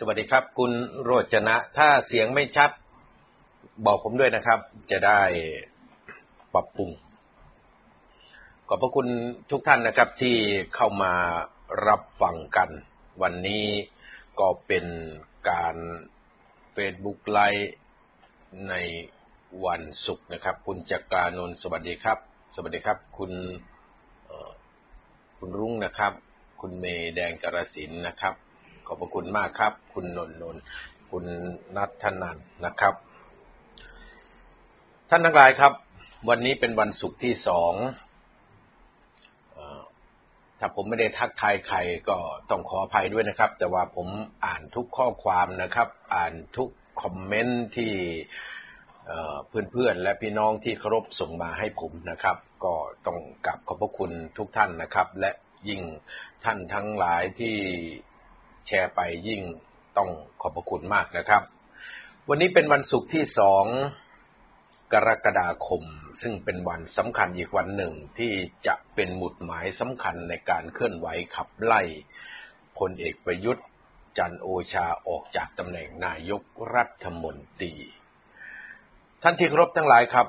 สวัสดีครับ คุณโรจนะ ถ้าเสียงไม่ชัด บอกผมด้วยนะครับ จะได้ปรับปรุง ขอบพระคุณทุกท่านนะครับที่เข้ามารับฟังกัน วันนี้ก็เป็นการเฟซบุ๊กไลฟ์ในวันศุกร์นะครับ คุณจักรานนท์สวัสดีครับ สวัสดีครับ คุณคุณรุ่งนะครับ คุณเมย์แดงกระสินนะครับ ขอบพระคุณมากครับ คุณนนนนคุณนัทนันนะครับ ท่านทั้งหลายครับ วันนี้เป็นวันศุกร์ที่สองถ้าผมไม่ได้ทักทายใครก็ต้องขออภัยด้วยนะครับ แต่ว่าผมอ่านทุกข้อความนะครับ อ่านทุกคอมเมนต์ที่เพื่อนๆและพี่น้องที่เคารพส่งมาให้ผมนะครับ ก็ต้องกลับขอบพระคุณทุกท่านนะครับ และยิ่งท่านทั้งหลายที่ แชร์ไปยิ่งต้องขอบพระคุณมากนะครับ วันนี้เป็นวันศุกร์ที่สองกรกฎาคม ซึ่งเป็นวันสำคัญอีกวันหนึ่งที่จะเป็นหมุดหมายสำคัญในการเคลื่อนไหวขับไล่พลเอกประยุทธ์ จันโอชาออกจากตำแหน่งนายกรัฐมนตรี ท่านที่ครบทั้งหลายครับ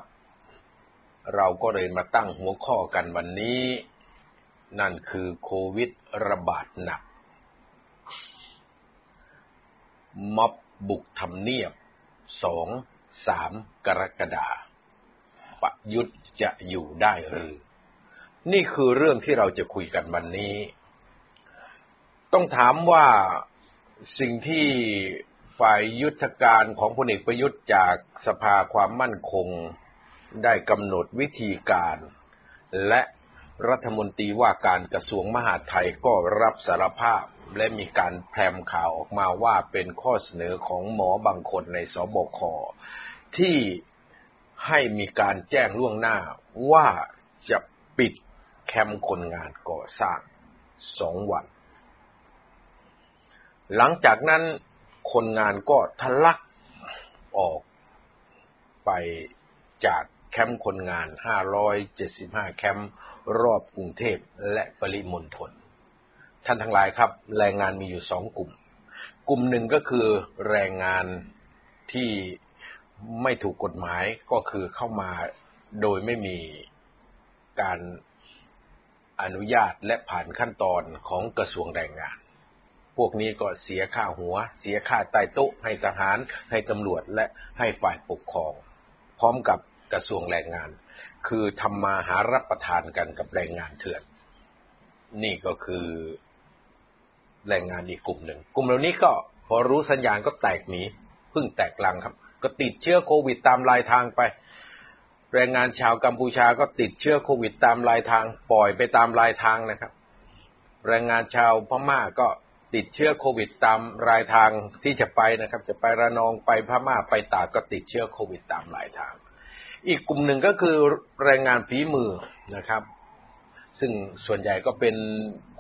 เราก็เลยมาตั้งหัวข้อกันวันนี้ นั่นคือโควิดระบาดหนัก ม็อบบุกทำเนียบสองสามกรกฎาประยุทธ์จะอยู่ได้หรือ นี่คือเรื่องที่เราจะคุยกันวันนี้ ต้องถามว่าสิ่งที่ฝ่ายยุทธการของพลเอกประยุทธ์จากสภาความมั่นคง ได้กำหนดวิธีการ และรัฐมนตรีว่าการกระทรวงมหาดไทยก็รับสารภาพ และมีการแพร่ข่าวออกมาว่าเป็นข้อเสนอของหมอบางคนในสบคที่ให้มีการแจ้งล่วงหน้าว่าจะปิดแคมป์คนงานก่อสร้างสองวัน หลังจากนั้นคนงานก็ทะลักออกไปจากแคมป์คนงาน 575 แคมป์รอบกรุงเทพและปริมณฑล ท่านทั้งหลายครับ แรงงานมีอยู่สองกลุ่ม กลุ่มหนึ่งก็คือแรงงานที่ไม่ถูกกฎหมายก็คือเข้ามาโดยไม่มีการอนุญาตและผ่านขั้นตอนของกระทรวงแรงงาน พวกนี้ก็เสียค่าหัว เสียค่าใต้โต๊ะให้ทหาร ให้ตำรวจและให้ฝ่ายปกครอง พร้อมกับกระทรวงแรงงาน คือทำมาหารับประทานกันกับแรงงานเถื่อน นี่ก็คือ แรงงานอีกกลุ่มหนึ่ง กลุ่มเหล่านี้ก็พอรู้สัญญาณก็แตกหนีพึ่งแตกลังครับ ก็ติดเชื้อโควิดตามลายทางไป แรงงานชาวกัมพูชาก็ติดเชื้อโควิดตามลายทาง ปล่อยไปตามลายทางนะครับ แรงงานชาวพม่าก็ติดเชื้อโควิดตามรายทางที่จะไปนะครับ จะไประนองไปพม่าไปตากก็ติดเชื้อโควิดตามลายทาง อีกกลุ่มหนึ่งก็คือแรงงานฝีมือนะครับ ซึ่งส่วนใหญ่ก็เป็น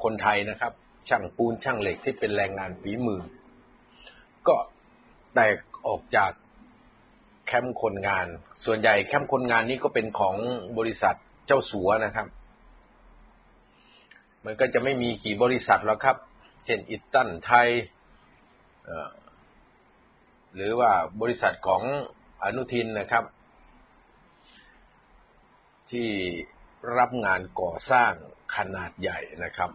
คนไทยนะครับ ช่างปูนช่างเหล็กที่เป็นแรงงานฝีมือ ก็แตกออกจากแคมป์คนงาน ส่วนใหญ่แคมป์คนงานนี้ก็เป็นของบริษัทเจ้าสัวนะครับ มันก็จะไม่มีกี่บริษัทแล้วครับ เช่นอิตตันไทยหรือว่าบริษัทของอนุทินนะครับ ที่รับงานก่อสร้างขนาดใหญ่นะครับ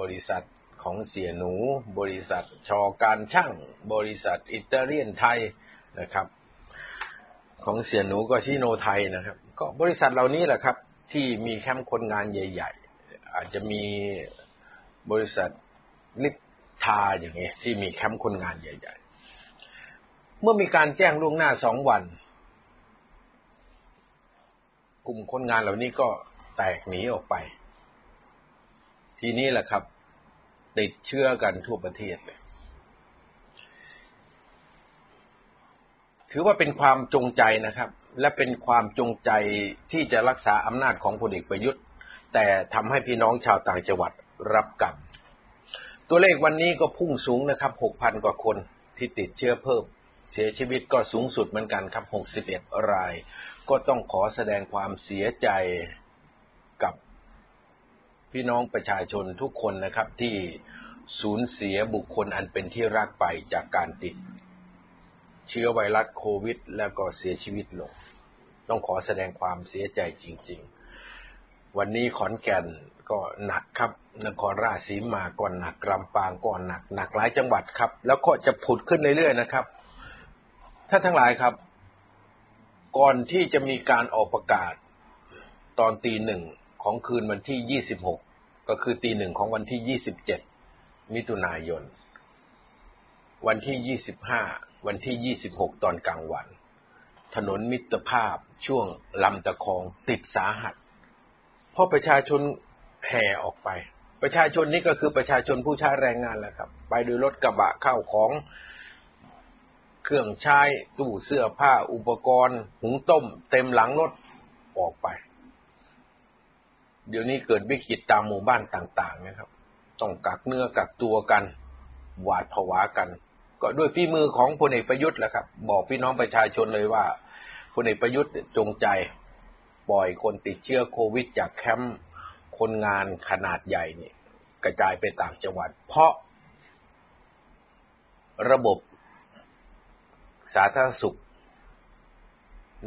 บริษัทของเสียหนู บริษัทชอการช่าง บริษัทอิตาเลียนไทยนะครับ ของเสียหนูก็ชิโนไทยนะครับ ก็บริษัทเหล่านี้แหละครับ ที่มีแคมป์คนงานใหญ่ ๆ อาจจะมีบริษัทลิทาอย่างเงี้ยที่มีแคมป์คนงานใหญ่ ๆ เมื่อมีการแจ้งล่วงหน้าสองวัน กลุ่มคนงานเหล่านี้ก็แตกหนีออกไป ทีนี้แหละครับ ติดเชื้อกันทั่วประเทศเลยถือว่าเป็นความจงใจนะครับ และเป็นความจงใจที่จะรักษาอำนาจของพลเอกประยุทธ์ แต่ทำให้พี่น้องชาวต่างจังหวัดรับกรรมตัวเลขวันนี้ก็พุ่งสูงนะครับ6,000 กว่าคนที่ติดเชื้อเพิ่ม เสียชีวิตก็สูงสุดเหมือนกันครับ 61 ราย ก็ต้องขอแสดงความเสียใจ พี่น้องประชาชนทุกคนนะครับที่สูญเสียบุคคลอันเป็นที่รักไปจากการติด เชื้อไวรัสโควิด แล้วก็เสียชีวิตลง ต้องขอแสดงความเสียใจจริง ๆ วันนี้ขอนแก่นก็หนักครับ นครราชสีมาก่อนหนักลำปางก่อนหนักหนักหลายจังหวัดครับ แล้วก็จะผุดขึ้นเรื่อยๆนะครับท่านทั้งหลายครับ ก่อนที่จะมีการออกประกาศตอนตีหนึ่ง ของคืนวันที่ 26 ก็คือตีหนึ่งของวันที่ 27 มิถุนายน วันที่ 25 วันที่ 26 ตอนกลางวัน ถนนมิตรภาพช่วงลำตะคองติดสาหัส เพราะประชาชนแห่ออกไป ประชาชนนี้ก็คือประชาชนผู้ใช้แรงงานแหละครับ ไปโดยรถกระบะเข้าของเครื่องใช้ตู้เสื้อผ้าอุปกรณ์ หุงต้ม เต็มหลังรถออกไป เดี๋ยวนี้เกิดวิกฤตตามหมู่บ้านต่างๆนะครับ ต้องกักเนื้อกักตัวกัน หวาดผวากัน ก็ด้วยฝีมือของพลเอกประยุทธ์แหละครับ บอกพี่น้องประชาชนเลยว่าพลเอกประยุทธ์จงใจปล่อยคนติดเชื้อโควิดจากแคมป์คนงานขนาดใหญ่เนี่ยกระจายไปต่างจังหวัด เพราะระบบสาธารณสุข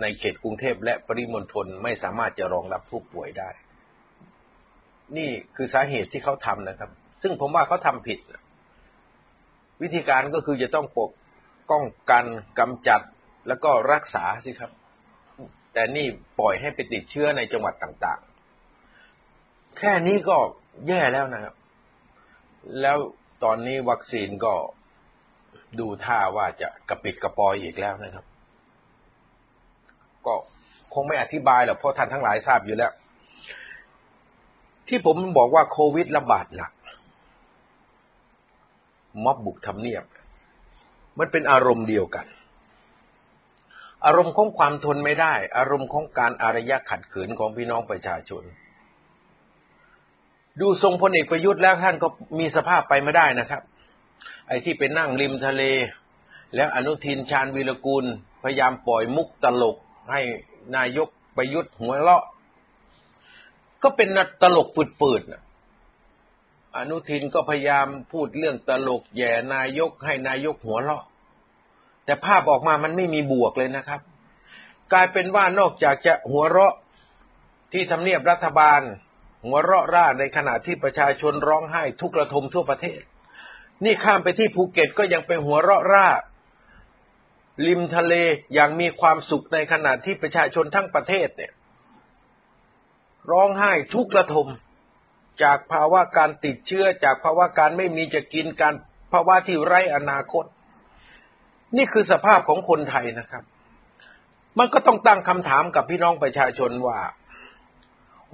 ในเขตกรุงเทพและปริมณฑลไม่สามารถจะรองรับผู้ป่วยได้ นี่คือสาเหตุที่เขาทำนะครับ ซึ่งผมว่าเขาทำผิด วิธีการก็คือจะต้องปกป้องกันกำจัดแล้วก็รักษาสิครับ แต่นี่ปล่อยให้ไปติดเชื้อในจังหวัดต่างๆ แค่นี้ก็แย่แล้วนะครับ แล้วตอนนี้วัคซีนก็ดูท่าว่าจะกระปิดกระปอยอีกแล้วนะครับ ก็คงไม่อธิบายหรอกเพราะท่านทั้งหลายทราบอยู่แล้ว ที่ผมบอกว่าโควิดระบาดหนักม็อบบุกทำเนียบ มันเป็นอารมณ์เดียวกัน อารมณ์ของความทนไม่ได้ อารมณ์ของการอารยะขัดขืนของพี่น้องประชาชน ดูทรงพลเอกประยุทธ์แล้วท่านก็มีสภาพไปไม่ได้นะครับ ไอ้ที่ไปนั่งริมทะเล แล้วอนุทินชาญวีรกูล พยายามปล่อยมุกตลกให้นายกประยุทธ์หัวเราะ ก็เป็นตลกปืดๆนะอนุทินก็พยายามพูดเรื่องตลกแย่นายกให้นายกหัวเราะ แต่ภาพออกมามันไม่มีบวกเลยนะครับ กลายเป็นว่านอกจากจะหัวเราะที่ทำเนียบรัฐบาล หัวเราะร่าในขณะที่ประชาชนร้องไห้ทุกระทมทั่วประเทศ นี่ข้ามไปที่ภูเก็ตก็ยังเป็นหัวเราะร่าริมทะเลอย่างมีความสุขในขณะที่ประชาชนทั้งประเทศเนี่ย ร้องไห้ทุกระทม จากภาวะการติดเชื้อ จากภาวะการไม่มีจะกินการภาวะที่ไร้อนาคต นี่คือสภาพของคนไทยนะครับ มันก็ต้องตั้งคำถามกับพี่น้องประชาชนว่า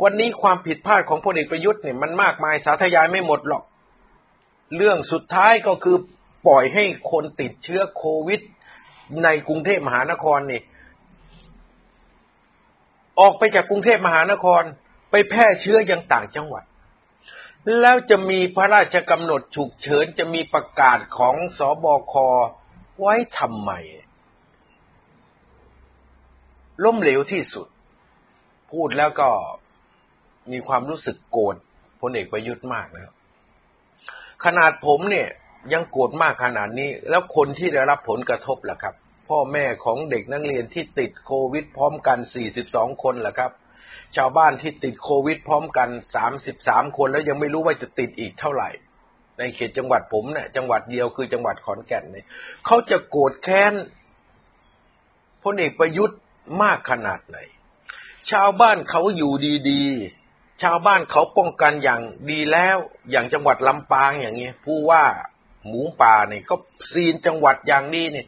วันนี้ความผิดพลาดของพลเอกประยุทธ์เนี่ยมันมากมายสาธยายไม่หมดหรอก เรื่องสุดท้ายก็คือปล่อยให้คนติดเชื้อโควิด ในกรุงเทพมหานครนี่ออกไปจากกรุงเทพมหานคร ไปแพร่เชื้อยังต่างจังหวัด แล้วจะมีพระราชกำหนดฉุกเฉินจะมีประกาศของสอบอคไว้ทำไม ล้มเหลวที่สุด พูดแล้วก็มีความรู้สึกโกรธพลเอกประยุทธ์มากนะครับ ขนาดผมเนี่ยยังโกรธมากขนาดนี้ แล้วคนที่ได้รับผลกระทบล่ะครับ พ่อแม่ของเด็กนักเรียนที่ติดโควิดพร้อมกัน 42 คนล่ะครับ ชาวบ้านที่ติดโควิดพร้อมกัน33คนแล้วยังไม่รู้ว่าจะติดอีกเท่าไหร่ ในเขตจังหวัดผมเนี่ยจังหวัดเดียวคือจังหวัดขอนแก่นเนี่ยเขาจะโกรธแค้นพลเอกประยุทธ์มากขนาดไหน ชาวบ้านเขาอยู่ดีๆ ชาวบ้านเขาป้องกันอย่างดีแล้ว อย่างจังหวัดลำปางอย่างเงี้ยผู้ว่าหมูป่าเนี่ยก็ซีนจังหวัดอย่างนี้เนี่ย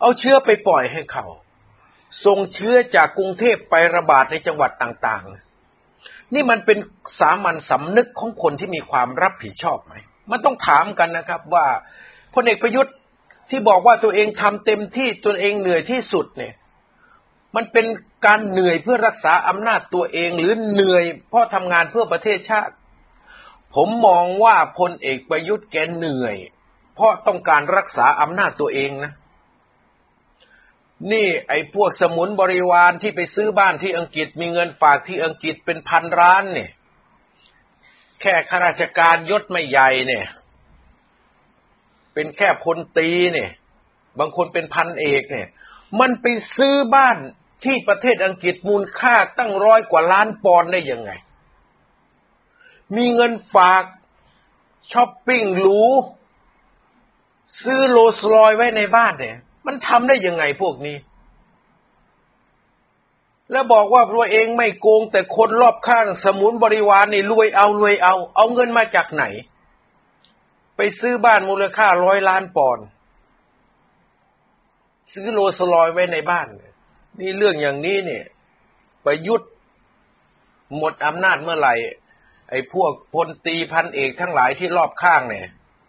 เอาเชื้อไปปล่อยให้เขา ส่งเชื้อจากกรุงเทพไประบาดในจังหวัดต่างๆ นี่มันเป็นสามัญสำนึกของคนที่มีความรับผิดชอบไหม มันต้องถามกันนะครับว่าพลเอกประยุทธ์ที่บอกว่าตัวเองทำเต็มที่ตัวเองเหนื่อยที่สุดเนี่ย มันเป็นการเหนื่อยเพื่อรักษาอำนาจตัวเองหรือเหนื่อยเพราะทำงานเพื่อประเทศชาติ ผมมองว่าพลเอกประยุทธ์แกเหนื่อย เพราะต้องการรักษาอำนาจตัวเองนะ นี่ไอ้พวกสมุนบริวารที่ไปซื้อบ้านที่อังกฤษ มีเงินฝากที่อังกฤษเป็นพันล้านเนี่ย แค่ข้าราชการยศไม่ใหญ่เนี่ย เป็นแค่พลตีเนี่ย บางคนเป็นพันเอกเนี่ย มันไปซื้อบ้านที่ประเทศอังกฤษมูลค่าตั้งร้อยกว่าล้านปอนด์ได้ยังไง มีเงินฝากช้อปปิ้งหรูซื้อโรลส์รอยไว้ในบ้านเนี่ย มันทำได้ยังไงพวกนี้ แล้วบอกว่าตัวเองไม่โกงแต่คนรอบข้างสมุนบริวารนี่รวยเอารวยเอา เอาเงินมาจากไหน ไปซื้อบ้านมูลค่าร้อยล้านปอนด์ซื้อโรลส์รอยไว้ในบ้าน นี่เรื่องอย่างนี้เนี่ยประยุทธ์หมดอำนาจเมื่อไหร่ ไอ้พวกพลตีพันเอกทั้งหลายที่รอบข้างเนี่ย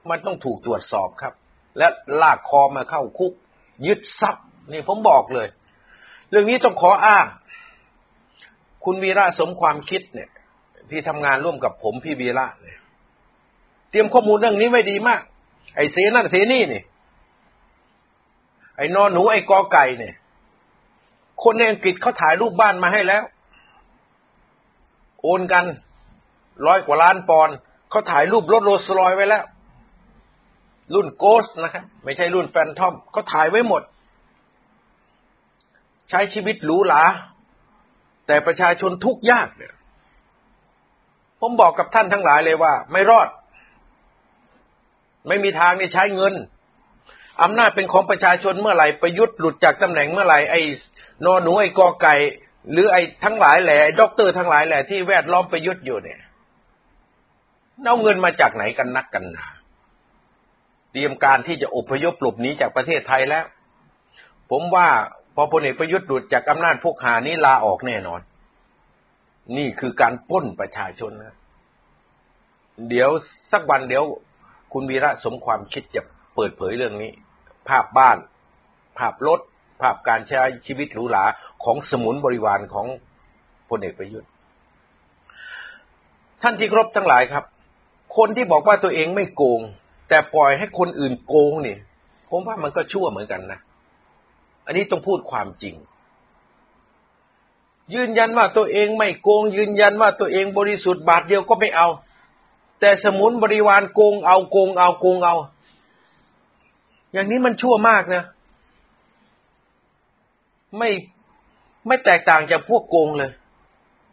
มันต้องถูกตรวจสอบครับ และลากคอมาเข้าคุก ยึดทรัพย์นี่ผมบอกเลย เรื่องนี้ต้องขออ้าง คุณวีระสมความคิดเนี่ย ที่ทำงานร่วมกับผมพี่วีระเนี่ย เตรียมข้อมูลเรื่องนี้ไว้ดีมาก ไอ้เสนั่นเสนี่นี่ไอ้นอนหนูไอ้กอไก่เนี่ย คนในอังกฤษเขาถ่ายรูปบ้านมาให้แล้ว โอนกันร้อยกว่าล้านปอนด์เขาถ่ายรูปรถโรลส์รอยไว้แล้ว รุ่นโกสนะครับไม่ใช่รุ่นแฟนทอมเขาถ่ายไว้หมด ใช้ชีวิตหรูหราแต่ประชาชนทุกข์ยากเนี่ย ผมบอกกับท่านทั้งหลายเลยว่า ไม่รอด ไม่มีทางนี่ใช้เงินอำนาจเป็นของประชาชนเมื่อไหร่ประยุทธ์หลุดจากตำแหน่งเมื่อไหร่ไอ้นอหนูไอ้กอไก่ หรือไอ้ทั้งหลายแหละไอ้ดอกเตอร์ทั้งหลายแหละที่แวดล้อมประยุทธ์อยู่เนี่ยเอาเงินมาจากไหนกันนักกันหนา เตรียมการที่จะอพยพหลบหนีจากประเทศไทยแล้ว ผมว่าพอพลเอกประยุทธ์หลุดจากอำนาจพวกห่านี้ลาออกแน่นอน นี่คือการปล้นประชาชนนะเดี๋ยวสักวันเดี๋ยวคุณวีระสมความคิดจะเปิดเผยเรื่องนี้ ภาพบ้าน ภาพรถ ภาพการใช้ชีวิตหรูหราของสมุนบริวารของพลเอกประยุทธ์ ท่านที่ครบทั้งหลายครับ คนที่บอกว่าตัวเองไม่โกง แต่ปล่อยให้คนอื่นโกงเนี่ยผมว่ามันก็ชั่วเหมือนกันนะ อันนี้ต้องพูดความจริง ยืนยันว่าตัวเองไม่โกง ยืนยันว่าตัวเองบริสุทธิ์บาทเดียวก็ไม่เอา แต่สมุนบริวารโกงเอาโกงเอาโกงเอา อย่างนี้มันชั่วมากนะ ไม่ไม่แตกต่างจากพวกโกงเลย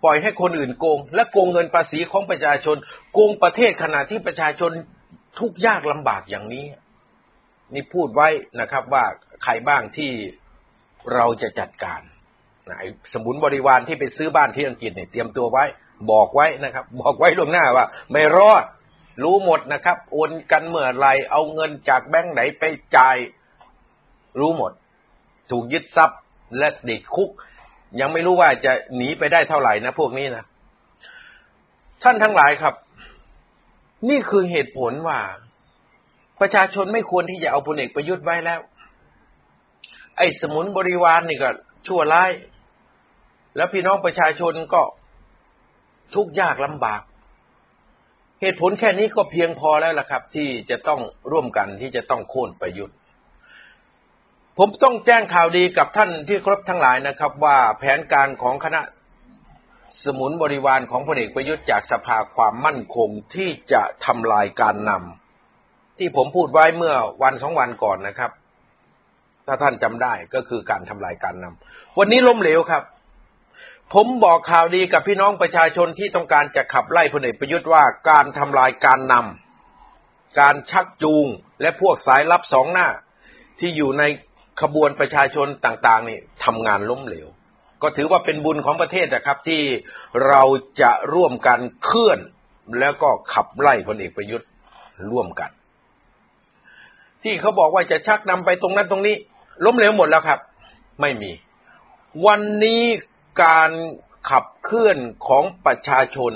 ปล่อยให้คนอื่นโกง และโกงเงินภาษีของประชาชน โกงประเทศขณะที่ประชาชน ทุกยากลำบากอย่างนี้ นี่พูดไว้นะครับ ว่าใครบ้างที่เราจะจัดการนะสมุนบริวารที่ไปซื้อบ้านที่อังกฤษเนี่ยเตรียมตัวไว้ บอกไว้นะครับ บอกไว้ล่วงหน้าว่า ไม่รอด รู้หมดนะครับ โอนกันเมื่อไรเอาเงินจากแบงค์ไหนไปจ่าย รู้หมด ถูกยึดทรัพย์และติดคุก ยังไม่รู้ว่าจะหนีไปได้เท่าไหร่นะพวกนี้นะท่านทั้งหลายครับ นี่คือเหตุผลว่า ประชาชนไม่ควรที่จะเอาพลเอกประยุทธ์ไว้แล้ว ไอ้สมุนบริวารนนี่ก็ชั่วร้าย แล้วพี่น้องประชาชนก็ทุกข์ยากลำบาก เหตุผลแค่นี้ก็เพียงพอแล้วล่ะครับ ที่จะต้องร่วมกันที่จะต้องโค่นประยุทธ์ผมต้องแจ้งข่าวดีกับท่านที่ครบทั้งหลายนะครับ ว่าแผนการของคณะ สมุนบริวารของพลเอกประยุทธ์จากสภาความมั่นคงที่จะทำลายการนำที่ผมพูดไว้เมื่อวันสองวันก่อนนะครับ ถ้าท่านจำได้ก็คือการทำลายการนำวันนี้ล้มเหลวครับ ผมบอกข่าวดีกับพี่น้องประชาชนที่ต้องการจะขับไล่พลเอกประยุทธ์ว่าการทำลายการนำการชักจูงและพวกสายลับสองหน้า ที่อยู่ในขบวนประชาชนต่าง ๆ นี่ทำงานล้มเหลว ก็ถือว่าเป็นบุญของประเทศนะครับ ที่เราจะร่วมกันเคลื่อน แล้วก็ขับไล่พลเอกประยุทธ์ร่วมกัน ที่เขาบอกว่าจะชักนำไปตรงนั้นตรงนี้ ล้มเหลวหมดแล้วครับ ไม่มี วันนี้การขับเคลื่อนของประชาชน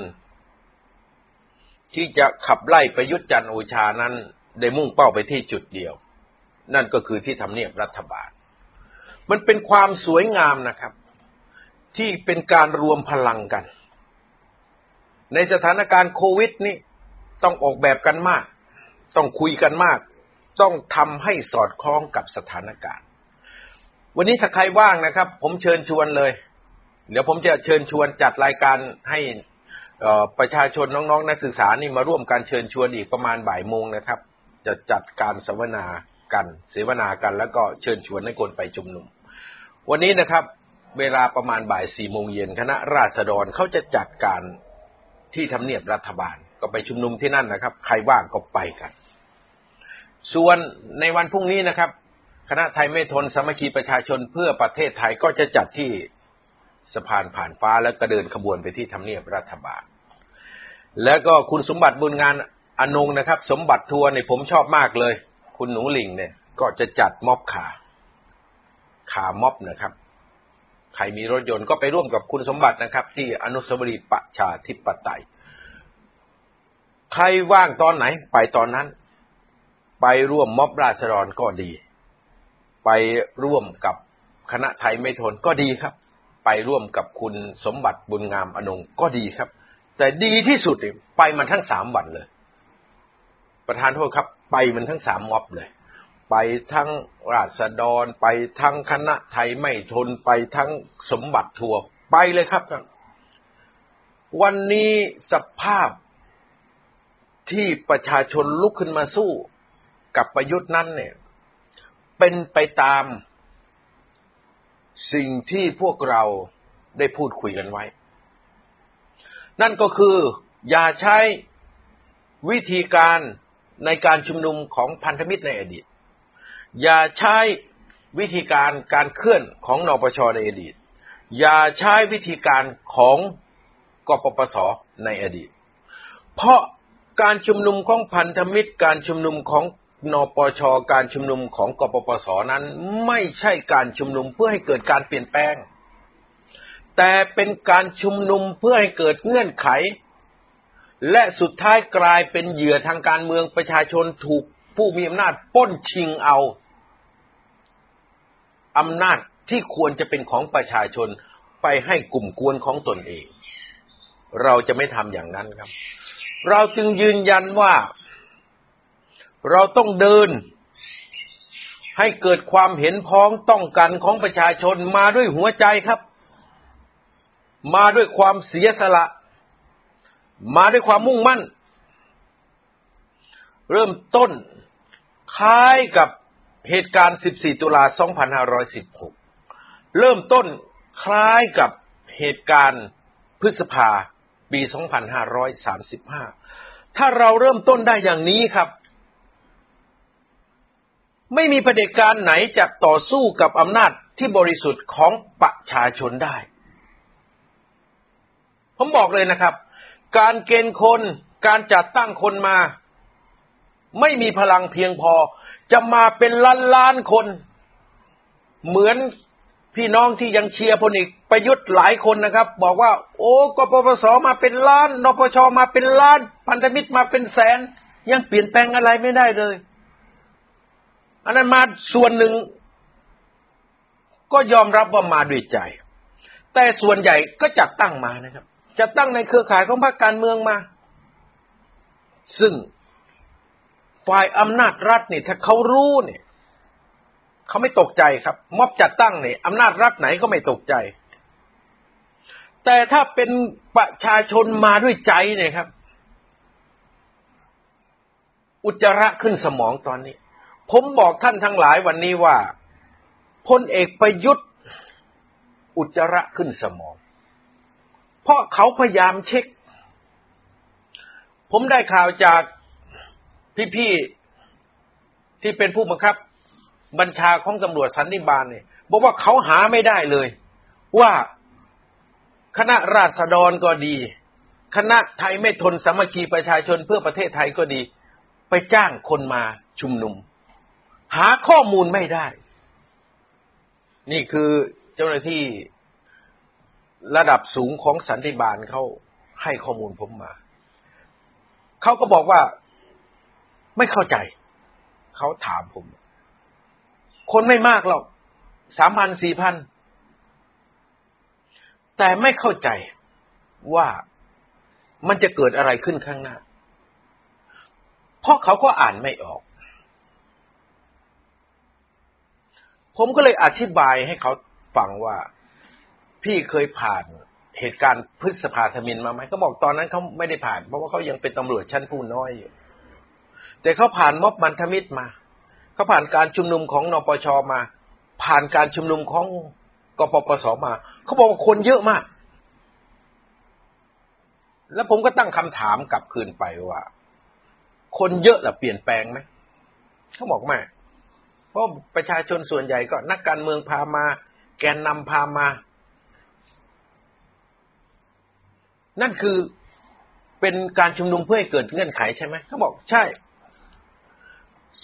ที่จะขับไล่ประยุทธ์จันทร์โอชานั้น ได้มุ่งเป้าไปที่จุดเดียว นั่นก็คือที่ทำเนียบรัฐบาล มันเป็นความสวยงามนะครับ ที่เป็นการรวมพลังกัน ในสถานการณ์โควิดนี่ต้องออกแบบกันมาก ต้องคุยกันมาก ต้องทำให้สอดคล้องกับสถานการณ์ วันนี้ถ้าใครว่างนะครับ ผมเชิญชวนเลย เดี๋ยวผมจะเชิญชวนจัดรายการให้ประชาชนน้องๆ นักศึกษานี่มาร่วมการเชิญชวนอีกประมาณบ่ายโมงนะครับ จะจัดการสัมมนากันเสวนากัน แล้วก็เชิญชวนให้คนไปชุมนุม วันนี้นะครับ เวลาประมาณบ่ายสี่โมงเย็นคณะราษฎรเขาจะจัดการที่ทำเนียบรัฐบาลก็ไปชุมนุมที่นั่นนะครับ ใครว่างก็ไปกัน ส่วนในวันพรุ่งนี้นะครับ คณะไทยไม่ทนสมัคคีประชาชนเพื่อประเทศไทยก็จะจัดที่สะพานผ่านฟ้าแล้วก็เดินขบวนไปที่ทำเนียบรัฐบาล แล้วก็คุณสมบัติบุญงานอนงนะครับ สมบัติทัวร์เนี่ยผมชอบมากเลย คุณหนูหลิงเนี่ย ก็จะจัดม็อบขาขาม็อบนะครับ ใครมีรถยนต์ก็ไปร่วมกับคุณสมบัตินะครับ ที่อนุสาวรีย์ประชาธิปไตย ใครว่างตอนไหน ไปตอนนั้น ไปร่วมม็อบราษฎรก็ดี ไปร่วมกับคณะไทยไม่ทนก็ดีครับ ไปร่วมกับคุณสมบัติบุญงามอนงก็ดีครับ แต่ดีที่สุดไปมันทั้งสามวันเลย ประธานโทษครับ ไปมันทั้งสามม็อบเลย ไปทั้งราษฎรไปทั้งคณะไทยไม่ทนไปทั้งสมบัติทัวร์ไปเลยครับวันนี้สภาพที่ประชาชนลุกขึ้นมาสู้กับประยุทธ์นั้นเนี่ย เป็นไปตามสิ่งที่พวกเราได้พูดคุยกันไว้ นั่นก็คืออย่าใช้วิธีการในการชุมนุมของพันธมิตรในอดีต อย่าใช้วิธีการการเคลื่อนของนปชในอดีต อย่าใช้วิธีการของกปปสในอดีต เพราะการชุมนุมของพันธมิตร การชุมนุมของนปช การชุมนุมของกปปสนั้นไม่ใช่การชุมนุมเพื่อให้เกิดการเปลี่ยนแปลง แต่เป็นการชุมนุมเพื่อให้เกิดเงื่อนไข และสุดท้ายกลายเป็นเหยื่อทางการเมืองประชาชนถูกผู้มีอำนาจป้นชิงเอา อำนาจที่ควรจะเป็นของประชาชนไปให้กลุ่มกวนของตนเอง เราจะไม่ทำอย่างนั้นครับ เราจึงยืนยันว่า เราต้องเดิน ให้เกิดความเห็นพ้องต้องกันของประชาชนมาด้วยหัวใจครับ มาด้วยความเสียสละ มาด้วยความมุ่งมั่น เริ่มต้นคล้ายกับ เหตุการณ์ 14 ตุลา 2516 เริ่มต้นคล้ายกับเหตุการณ์พฤษภาปี 2535 ถ้าเราเริ่มต้นได้อย่างนี้ครับ ไม่มีประเด็จการไหนจะต่อสู้กับอำนาจที่บริสุทธิ์ของประชาชนได้ ผมบอกเลยนะครับ การเกณฑ์คน การจัดตั้งคนมา ไม่มีพลังเพียงพอ จะมาเป็นล้านล้านคน เหมือนพี่น้องที่ยังเชียร์พลเอกประยุทธ์หลายคนนะครับ บอกว่า โอ้กปปสมาเป็นล้านนปชมาเป็นล้าน พันธมิตรมาเป็นแสน ยังเปลี่ยนแปลงอะไรไม่ได้เลย อันนั้นมาส่วนหนึ่ง ก็ยอมรับว่ามาด้วยใจ แต่ส่วนใหญ่ก็จัดตั้งมานะครับจัดตั้งในเครือข่ายของพรรคการเมืองมา ซึ่ง ฝ่ายอำนาจรัฐนี่ถ้าเขารู้เนี่ยเขาไม่ตกใจครับ ม็อบจัดตั้งเนี่ยอำนาจรัฐไหนก็ไม่ตกใจ แต่ถ้าเป็นประชาชนมาด้วยใจเนี่ยครับ อุจจาระขึ้นสมองตอนนี้ ผมบอกท่านทั้งหลายวันนี้ว่าพลเอกประยุทธ์อุจจาระขึ้นสมอง เพราะเขาพยายามเช็ค ผมได้ข่าวจาก พี่ที่เป็นผู้บังคับ บัญชาของตำรวจสันนิบาลเนี่ยบอกว่าเขาหาไม่ได้เลย ว่าคณะราษฎรก็ดี คณะไทยไม่ทนสามัคคีประชาชนเพื่อประเทศไทยก็ดี ไปจ้างคนมาชุมนุม หาข้อมูลไม่ได้ นี่คือเจ้าหน้าที่ระดับสูงของสันติบาลเขาให้ข้อมูลผมมา เขาก็บอกว่า ไม่เข้าใจ เขาถามผม คนไม่มากหรอกสามพันสี่พัน แต่ไม่เข้าใจว่ามันจะเกิดอะไรขึ้นข้างหน้า เพราะเขาก็อ่านไม่ออก ผมก็เลยอธิบายให้เขาฟังว่า พี่เคยผ่านเหตุการณ์พฤษภาธมินมาไหมเขาบอกตอนนั้นเขาไม่ได้ผ่าน เพราะว่าเขายังเป็นตำรวจชั้นผู้น้อยอยู่ แต่เขาผ่านม็อบมันธมิตรมา เขาผ่านการชุมนุมของนปชมา ผ่านการชุมนุมของกปปสมา เขาบอกว่าคนเยอะมาก แล้วผมก็ตั้งคำถามกลับคืนไปว่า คนเยอะหรือเปลี่ยนแปลงไหมเขาบอกไม่เพราะประชาชนส่วนใหญ่ก็นักการเมืองพามา แกนนำพามา นั่นคือเป็นการชุมนุมเพื่อให้เกิดเงื่อนไขใช่ไหมเขาบอกใช่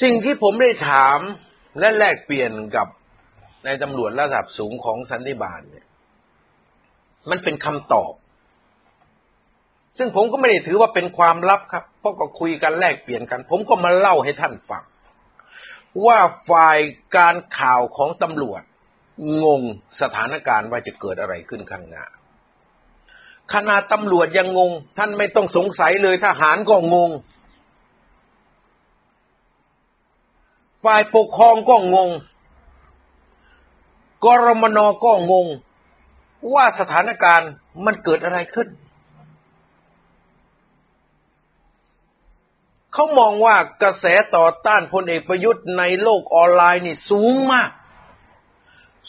สิ่งที่ผมได้ถามและแลกเปลี่ยนกับในตำรวจระดับสูงของสันติบาลเนี่ย มันเป็นคำตอบ ซึ่งผมก็ไม่ได้ถือว่าเป็นความลับครับเพราะก็คุยกันแลกเปลี่ยนกัน ผมก็มาเล่าให้ท่านฟังว่าฝ่ายการข่าวของตำรวจ งงสถานการณ์ว่าจะเกิดอะไรขึ้นข้างหน้าขนาดตำรวจยังงง ท่านไม่ต้องสงสัยเลยทหารก็งง ฝ่ายปกครองก็งง กรมนก็งง ว่าสถานการณ์มันเกิดอะไรขึ้น เขามองว่ากระแสต่อต้านพลเอกประยุทธ์ในโลกออนไลน์นี่สูงมาก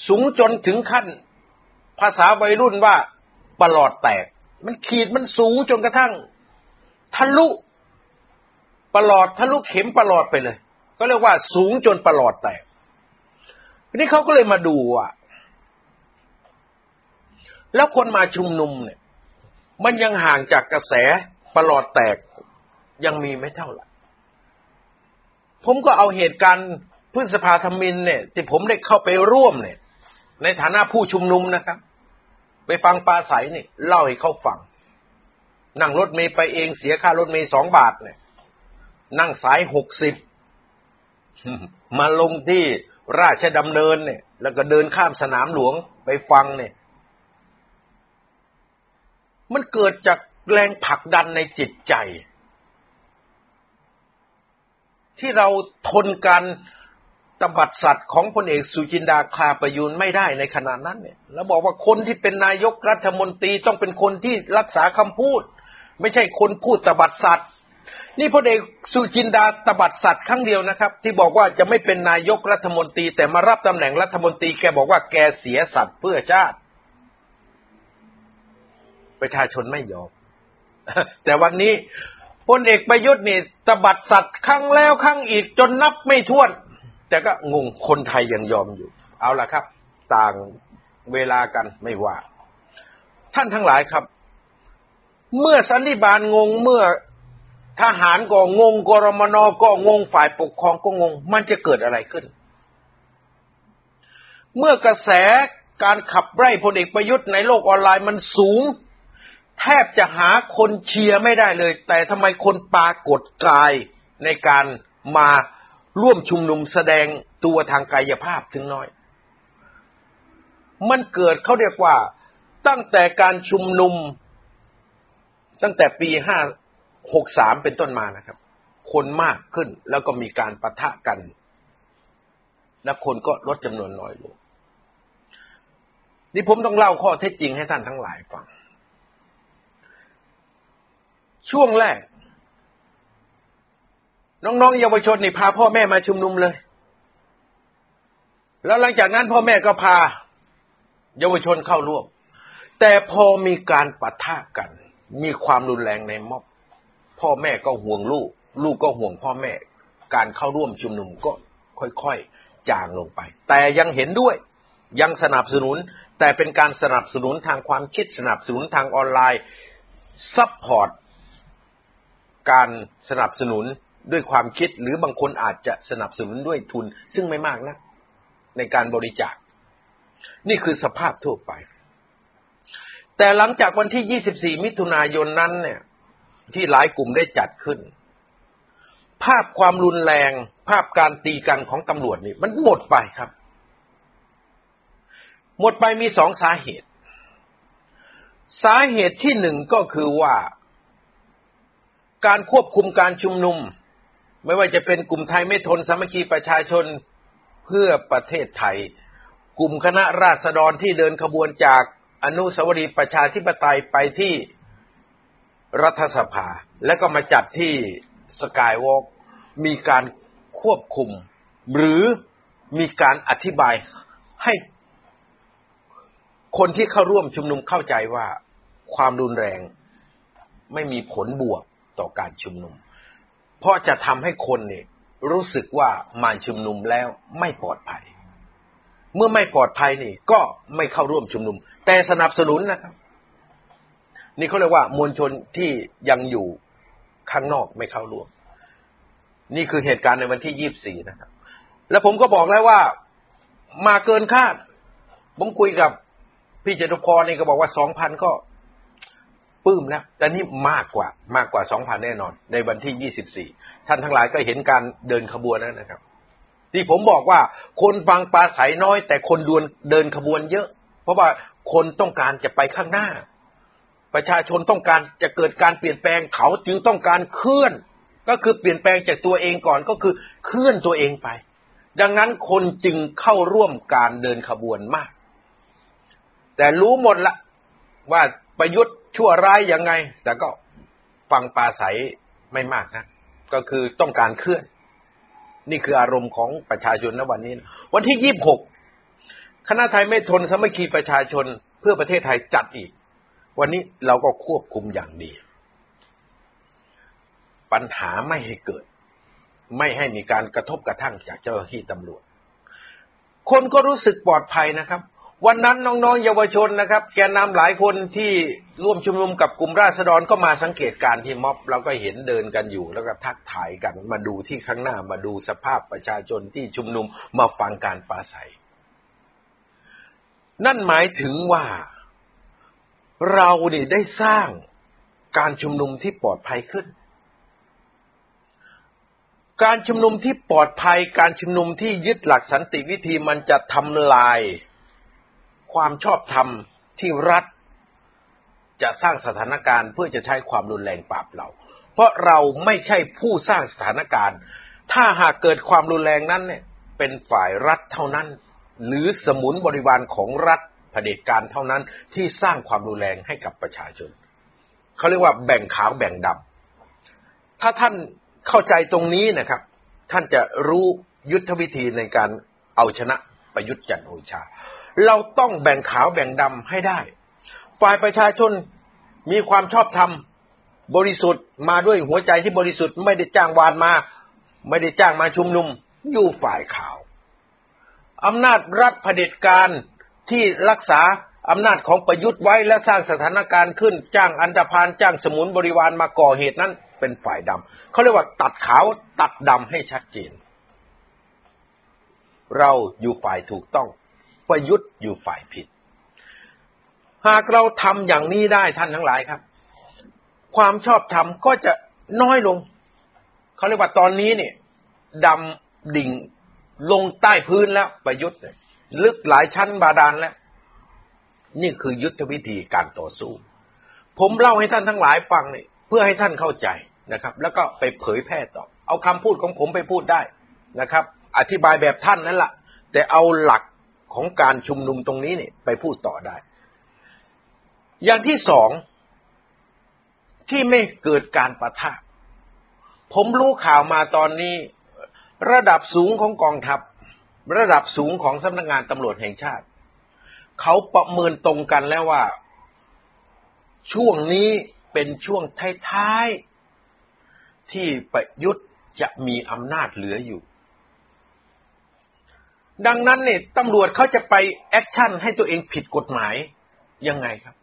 สูงจนถึงขั้น ภาษาวัยรุ่นว่าประหลอดแตก มันขีดมันสูงจนกระทั่ง ทะลุประหลอดทะลุเข็มประหลอดไปเลย ก็เรียกว่าสูงจนประหลอดแตกทีนี้เขาก็เลยมาดูอะ แล้วคนมาชุมนุมเนี่ย มันยังห่างจากกระแสประหลอดแตกยังมีไม่เท่าไหร่ผมก็เอาเหตุการณ์พฤษภาธมินเนี่ย ที่ผมได้เข้าไปร่วมเนี่ย ในฐานะผู้ชุมนุมนะครับ ไปฟังปลาใสเนี่ยเล่าให้เขาฟัง นั่งรถเมย์ไปเองเสียค่ารถเมย์สองบาทเนี่ย นั่งสายหกสิบ มาลงที่ราชดำเนินเนี่ย แล้วก็เดินข้ามสนามหลวงไปฟังเนี่ย มันเกิดจากแรงผลักดันในจิตใจ ที่เราทนการตบัดสัตว์ของพลเอกสุจินดาคาประยูนไม่ได้ในขณะนั้นเนี่ย แล้วบอกว่าคนที่เป็นนายกรัฐมนตรีต้องเป็นคนที่รักษาคำพูด ไม่ใช่คนพูดตบัดสัตว์ นี่พลเอกสุจินดาตบัดสัตว์ครั้งเดียวนะครับ ที่บอกว่าจะไม่เป็นนายกรัฐมนตรี แต่มารับตำแหน่งรัฐมนตรีแกบอกว่าแกเสียสัตว์เพื่อชาติ ประชาชนไม่ยอม แต่วันนี้พลเอกประยุทธ์นี่ตบัดสัตว์ครั้งแล้วครั้งอีกจนนับไม่ถ้วน แต่ก็งงคนไทยยังยอมอยู่ เอาละครับ ต่างเวลากันไม่ว่า ท่านทั้งหลายครับ เมื่อสันนิบาลงงเมื่อ ทหารก็งงกรมนก็งงฝ่ายปกครองก็งง มันจะเกิดอะไรขึ้น เมื่อกระแสการขับไล่พลเอกประยุทธ์ในโลกออนไลน์มันสูง แทบจะหาคนเชียร์ไม่ได้เลย แต่ทำไมคนปากดกายในการมาร่วมชุมนุมแสดงตัวทางกายภาพถึงน้อย มันเกิดเขาเรียกว่าตั้งแต่การชุมนุม ตั้งแต่ปีห้า หกสามเป็นต้นมานะครับ คนมากขึ้นแล้วก็มีการประทะกัน และคนก็ลดจำนวนน้อยลง นี่ผมต้องเล่าข้อเท็จจริงให้ท่านทั้งหลายฟัง ช่วงแรก น้องๆเยาวชนนี่พาพ่อแม่มาชุมนุมเลย แล้วหลังจากนั้นพ่อแม่ก็พา เยาวชนเข้าร่วม แต่พอมีการปะทะกัน มีความรุนแรงในม็อบ พ่อแม่ก็ห่วงลูก ลูกก็ห่วงพ่อแม่ การเข้าร่วมชุมนุมก็ค่อยๆจางลงไป แต่ยังเห็นด้วยยังสนับสนุน แต่เป็นการสนับสนุนทางความคิดสนับสนุนทางออนไลน์ support การสนับสนุนด้วยความคิดหรือบางคนอาจจะสนับสนุนด้วยทุน ซึ่งไม่มากนะในการบริจาค นี่คือสภาพทั่วไป แต่หลังจากวันที่ 24 มิถุนายนนั้นเนี่ย ที่หลายกลุ่มได้จัดขึ้น ภาพความรุนแรง ภาพการตีกันของตำรวจนี่มันหมดไปครับ หมดไปมีสองสาเหตุ สาเหตุที่หนึ่งก็คือว่า การควบคุมการชุมนุม ไม่ว่าจะเป็นกลุ่มไทยไม่ทนสามัคคีประชาชนเพื่อประเทศไทย กลุ่มคณะราษฎรที่เดินขบวนจากอนุสาวรีย์ประชาธิปไตยไปที่ รัฐสภา และก็มาจัดที่สกายวอล์กมีการควบคุม หรือมีการอธิบายให้คนที่เข้าร่วมชุมนุมเข้าใจว่าความรุนแรงไม่มีผลบวกต่อการชุมนุม เพราะจะทำให้คนเนี่ยรู้สึกว่ามาชุมนุมแล้วไม่ปลอดภัย เมื่อไม่ปลอดภัยนี่ ก็ไม่เข้าร่วมชุมนุม แต่สนับสนุนนะครับ นี่เขาเรียกว่ามวลชนที่ยังอยู่ข้างนอกไม่เข้าร่วม นี่คือเหตุการณ์ในวันที่ยี่บสี่นะครับ แล้วผมก็บอกแล้วว่ามาเกินคาด ผมคุยกับพี่เจตุพรนี่ก็บอกว่าสองพันก็ปื้มแล้วแต่นี่มากกว่ามากกว่าสองพันแน่นอน ในวันที่ยี่สิบสี่ท่านทั้งหลายก็เห็นการเดินขบวนแล้วนะครับ ที่ผมบอกว่าคนฟังปลาใสน้อย แต่คนดวนเดินขบวนเยอะ เพราะว่าคนต้องการจะไปข้างหน้า ประชาชนต้องการจะเกิดการเปลี่ยนแปลงเขาจึงต้องการเคลื่อน ก็คือเปลี่ยนแปลงจากตัวเองก่อนก็คือเคลื่อนตัวเองไป ดังนั้นคนจึงเข้าร่วมการเดินขบวนมาก แต่รู้หมดละว่าประยุทธ์ชั่วร้ายยังไง แต่ก็ฟังปลาใสไม่มากนะก็คือต้องการเคลื่อน นี่คืออารมณ์ของประชาชนณวันนี้นะวันที่ยี่บหกคณะไทยไม่ทนสมัคคีประชาชนเพื่อประเทศไทยจัดอีก วันนี้เราก็ควบคุมอย่างดี ปัญหาไม่ให้เกิด ไม่ให้มีการกระทบกระทั่งจากเจ้าหน้าที่ตำรวจ คนก็รู้สึกปลอดภัยนะครับ วันนั้นน้องๆเยาวชนนะครับ แกนนำหลายคนที่ร่วมชุมนุมกับกลุ่มราษฎรก็มาสังเกตการที่ม็อบเราก็เห็นเดินกันอยู่ แล้วก็ทักถ่ายกันมาดูที่ข้างหน้ามาดูสภาพประชาชนที่ชุมนุมมาฟังการปราศัย นั่นหมายถึงว่า เรานี่ได้สร้างการชุมนุมที่ปลอดภัยขึ้น การชุมนุมที่ปลอดภัย การชุมนุมที่ยึดหลักสันติวิธีมันจะทำลาย ความชอบธรรมที่รัฐ จะสร้างสถานการณ์เพื่อจะใช้ความรุนแรงปราบเรา เพราะเราไม่ใช่ผู้สร้างสถานการณ์ ถ้าหากเกิดความรุนแรงนั้นเนี่ย เป็นฝ่ายรัฐเท่านั้น หรือสมุนบริวารของรัฐ ผด็จการเท่านั้นที่สร้างความรุนแรงให้กับประชาชนเขาเรียกว่าแบ่งขาวแบ่งดำถ้าท่านเข้าใจตรงนี้นะครับ ท่านจะรู้ยุทธวิธีในการเอาชนะประยุทธ์จันโอชา เราต้องแบ่งขาวแบ่งดำให้ได้ ฝ่ายประชาชนมีความชอบธรรมบริสุทธิ์มาด้วยหัวใจที่บริสุทธิ์ไม่ได้จ้างวานมา ไม่ได้จ้างมาชุมนุม อยู่ฝ่ายขาวอำนาจรัฐเผด็จการ ที่รักษาอำนาจของประยุทธ์ไว้และสร้างสถานการณ์ขึ้นจ้างอันดพานจ้างสมุนบริวารมาก่อเหตุนั้นเป็นฝ่ายดำเขาเรียกว่าตัดขาวตัดดำให้ชัดเจน เราอยู่ฝ่ายถูกต้อง ประยุทธ์อยู่ฝ่ายผิด หากเราทำอย่างนี้ได้ท่านทั้งหลายครับ ความชอบธรรมก็จะน้อยลง เขาเรียกว่าตอนนี้เนี่ยดำดิ่งลงใต้พื้นแล้วประยุทธ์ ลึกหลายชั้นบาดาลแล้ว นี่คือยุทธวิธีการต่อสู้ ผมเล่าให้ท่านทั้งหลายฟังเนี่ยเพื่อให้ท่านเข้าใจนะครับ แล้วก็ไปเผยแพร่ต่อ เอาคำพูดของผมไปพูดได้นะครับ อธิบายแบบท่านนั่นแหละแต่เอาหลักของการชุมนุมตรงนี้เนี่ยไปพูดต่อได้ อย่างที่สองที่ไม่เกิดการประทะผมรู้ข่าวมาตอนนี้ ระดับสูงของกองทัพ ระดับสูงของสำนักงงานตำรวจแห่งชาติ เขาประเมินตรงกันแล้วว่า ช่วงนี้เป็นช่วงท้ายๆที่ประยุทธ์จะมีอำนาจเหลืออยู่ ดังนั้นเนี่ยตำรวจเขาจะไปแอคชั่นให้ตัวเองผิดกฎหมาย ยังไงครับ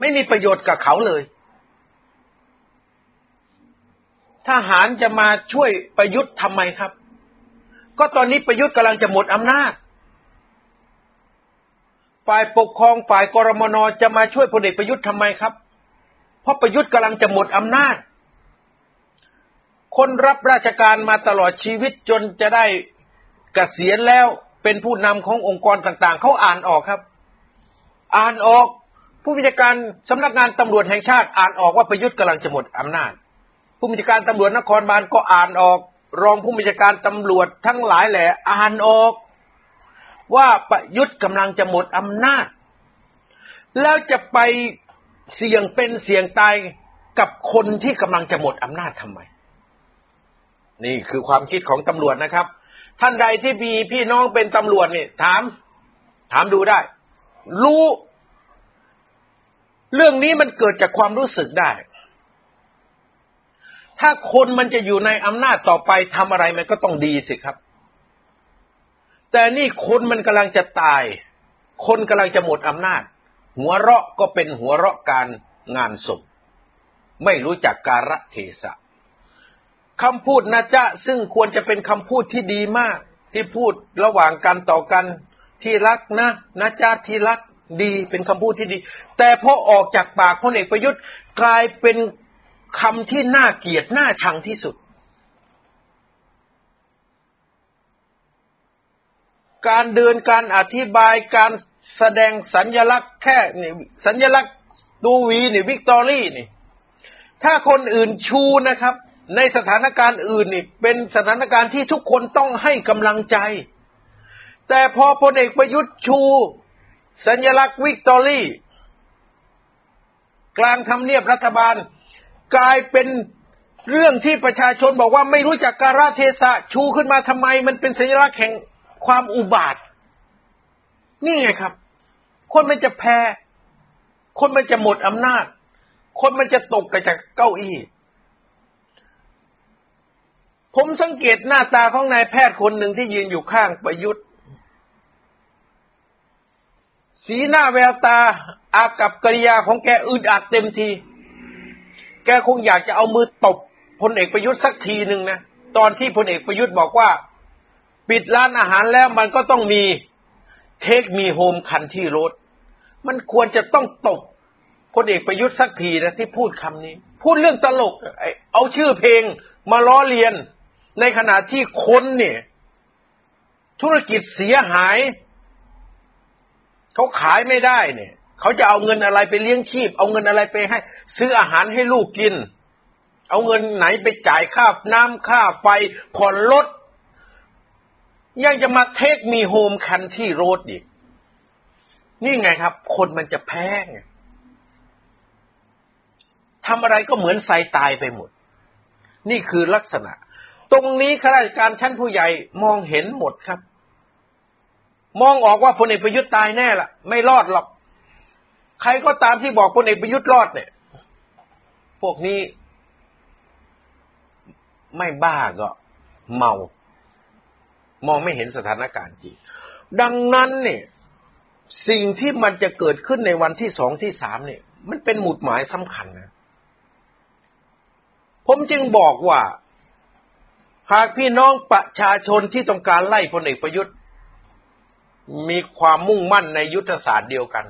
ไม่มีประโยชน์กับเขาเลย ทหารจะมาช่วยประยุทธ์ทำไมครับ ก็ตอนนี้ประยุทธ์กำลังจะหมดอำนาจ ฝ่ายปกครองฝ่ายกรมนจะมาช่วยพลเอกประยุทธ์ทำไมครับ เพราะประยุทธ์กำลังจะหมดอำนาจ คนรับราชการมาตลอดชีวิตจนจะได้กเกษียณแล้วเป็นผู้นำขององค์กรต่างๆ เขาอ่านออกครับ อ่านออกผู้บัญชาการสำนักงานตำรวจแห่งชาติอ่านออกว่าประยุทธ์กำลังจะหมดอำนาจ ผู้บัญชาการตำรวจนครบาลก็อ่านออก รองผู้บัญชาการตำรวจทั้งหลายแหละอ่านออก ว่าประยุทธ์กำลังจะหมดอำนาจ แล้วจะไปเสี่ยงเป็นเสี่ยงตายกับคนที่กำลังจะหมดอำนาจทำไม นี่คือความคิดของตำรวจนะครับ ท่านใดที่มีพี่น้องเป็นตำรวจเนี่ยถาม ถามดูได้ รู้ เรื่องนี้มันเกิดจากความรู้สึกได้ ถ้าคนมันจะอยู่ในอำนาจต่อไปทำอะไรมันก็ต้องดีสิครับ แต่นี่คนมันกำลังจะตาย คนกำลังจะหมดอำนาจ หัวเราะก็เป็นหัวเราะการงานศพไม่รู้จักการะเทศะคำพูดนะจ๊ะซึ่งควรจะเป็นคำพูดที่ดีมาก ที่พูดระหว่างกันต่อกันที่รักนะนะจ๊ะที่รักดีเป็นคำพูดที่ดี แต่พอออกจากปากพลเอกประยุทธ์กลายเป็น คำที่น่าเกลียดน่าชังที่สุด การเดินการอธิบายการแสดงสัญญลักษณ์แค่นี่สัญญลักษณ์ดูวีนี่วิกตอรี่นี่ ถ้าคนอื่นชูนะครับ ในสถานการณ์อื่นนี่ เป็นสถานการณ์ที่ทุกคนต้องให้กำลังใจ แต่พอพลเอกประยุทธ์ชู สัญลักษณ์วิกตอรี่ กลางทำเนียบรัฐบาล กลายเป็นเรื่องที่ประชาชนบอกว่าไม่รู้จักการะเทศะชูขึ้นมาทำไม มันเป็นสัญลักษณ์แห่งความอุบาท นี่ไงครับ คนมันจะแพ้ คนมันจะหมดอำนาจ คนมันจะตกกระจากเก้าอี้ ผมสังเกตหน้าตาของนายแพทย์คนหนึ่งที่ยืนอยู่ข้างประยุทธ์ สีหน้าแววตาอากับกริยาของแกอึดอัดเต็มที แกคงอยากจะเอามือตบพลเอกประยุทธ์สักทีหนึ่งนะตอนที่พลเอกประยุทธ์บอกว่า ปิดร้านอาหารแล้วมันก็ต้องมีเทคมีโฮมคันที่รถมันควรจะต้องตบพลเอกประยุทธ์สักทีนะที่พูดคำนี้ พูดเรื่องตลกเอาชื่อเพลงมาล้อเลียน ในขณะที่คนเนี่ย ธุรกิจเสียหาย เขาขายไม่ได้เนี่ย เขาจะเอาเงินอะไรไปเลี้ยงชีพ เอาเงินอะไรไปให้ ซื้ออาหารให้ลูกกิน เอาเงินไหนไปจ่ายค่าน้ำค่าไฟผ่อนรถยังจะมาเทคมีโฮมคันที่โรดอีกนี่ไงครับ คนมันจะแพ้ไงทำอะไรก็เหมือนใส่ตายไปหมด นี่คือลักษณะ ตรงนี้ข้าราชการชั้นผู้ใหญ่มองเห็นหมดครับ มองออกว่าพลเอกประยุทธ์ตายแน่ละไม่รอดหรอก ใครก็ตามที่บอกพลเอกประยุทธ์รอดเนี่ย พวกนี้ ไม่บ้าก็เมา มองไม่เห็นสถานการณ์จริง ดังนั้นเนี่ย สิ่งที่มันจะเกิดขึ้นในวันที่สองที่สามเนี่ย มันเป็นหมุดหมายสำคัญนะ ผมจึงบอกว่า หากพี่น้องประชาชนที่ต้องการไล่พลเอกประยุทธ์ มีความมุ่งมั่นในยุทธศาสตร์เดียวกัน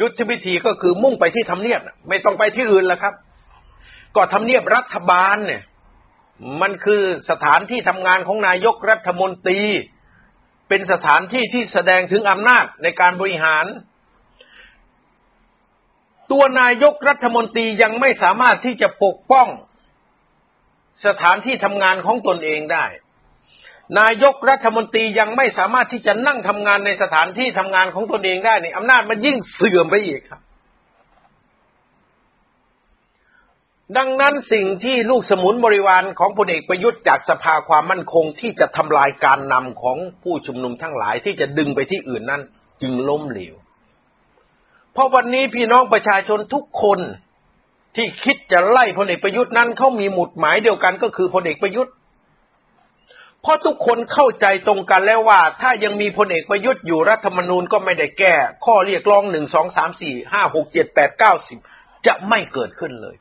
ยุทธวิธีก็คือมุ่งไปที่ทำเนียบไม่ต้องไปที่อื่นแล้วครับ ก็ทำเนียบรัฐบาลเนี่ย มันคือสถานที่ทำงานของนายกรัฐมนตรี เป็นสถานที่ที่แสดงถึงอำนาจในการบริหาร ตัวนายกรัฐมนตรียังไม่สามารถที่จะปกป้องสถานที่ทำงานของตนเองได้ นายกรัฐมนตรียังไม่สามารถที่จะนั่งทำงานในสถานที่ทำงานของตนเองได้นี่อำนาจมันยิ่งเสื่อมไปอีกครับ ดังนั้นสิ่งที่ลูกสมุนบริวารของพลเอกประยุทธ์จากสภาความมั่นคงที่จะทำลายการนำของผู้ชุมนุมทั้งหลายที่จะดึงไปที่อื่นนั้น จึงล้มเหลว เพราะวันนี้พี่น้องประชาชนทุกคนที่คิดจะไล่พลเอกประยุทธ์นั้นเขามีหมุดหมายเดียวกันก็คือพลเอกประยุทธ์ เพราะทุกคนเข้าใจตรงกันแล้วว่า ถ้ายังมีพลเอกประยุทธ์อยู่รัฐธรรมนูญก็ไม่ได้แก้ ข้อเรียกร้องหนึ่งสองสามสี่ห้าหกเจ็ดแปดเก้าสิบจะไม่เกิดขึ้นเลย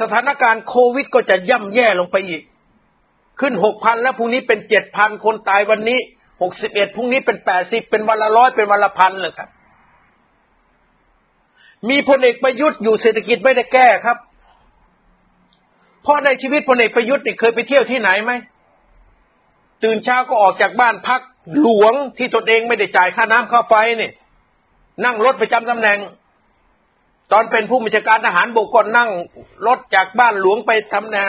สถานการณ์โควิดก็จะย่ำแย่ลงไปอีก ขึ้นหกพันแล้วพรุ่งนี้เป็นเจ็ดพันคนตายวันนี้หกสิบเอ็ดพรุ่งนี้เป็นแปดสิบเป็นวันละร้อยเป็นวันละพันเลยครับ มีพลเอกประยุทธ์อยู่เศรษฐกิจไม่ได้แก้ครับพราะในชีวิตพลเอกประยุทธ์เนี่ยเคยไปเที่ยวที่ไหนไหม ตื่นเช้าก็ออกจากบ้านพักหลวงที่ตนเองไม่ได้จ่ายค่าน้ำค่าไฟเนี่ยนั่งรถไปจำตำแหน่ง ตอนเป็นผู้บัญชาการทหารบกก็นั่งรถจากบ้านหลวงไปทำนา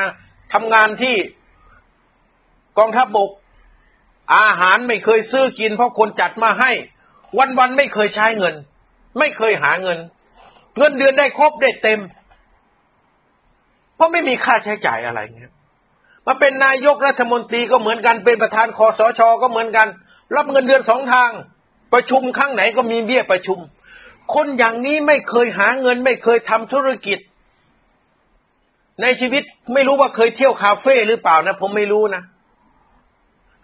ทำงานที่กองทัพบบก อาหารไม่เคยซื้อกินเพราะคนจัดมาให้ วันๆไม่เคยใช้เงิน ไม่เคยหาเงิน เงินเดือนได้ครบได้เต็ม เพราะไม่มีค่าใช้จ่ายอะไรเงี้ย มาเป็นนายกรัฐมนตรีก็เหมือนกัน เป็นประธานคอสชก็เหมือนกัน รับเงินเดือนสองทาง ประชุมครั้งไหนก็มีเบี้ยประชุม คนอย่างนี้ไม่เคยหาเงิน ไม่เคยทำธุรกิจ ในชีวิตไม่รู้ว่าเคยเที่ยวคาเฟ่หรือเปล่านะ ผมไม่รู้นะ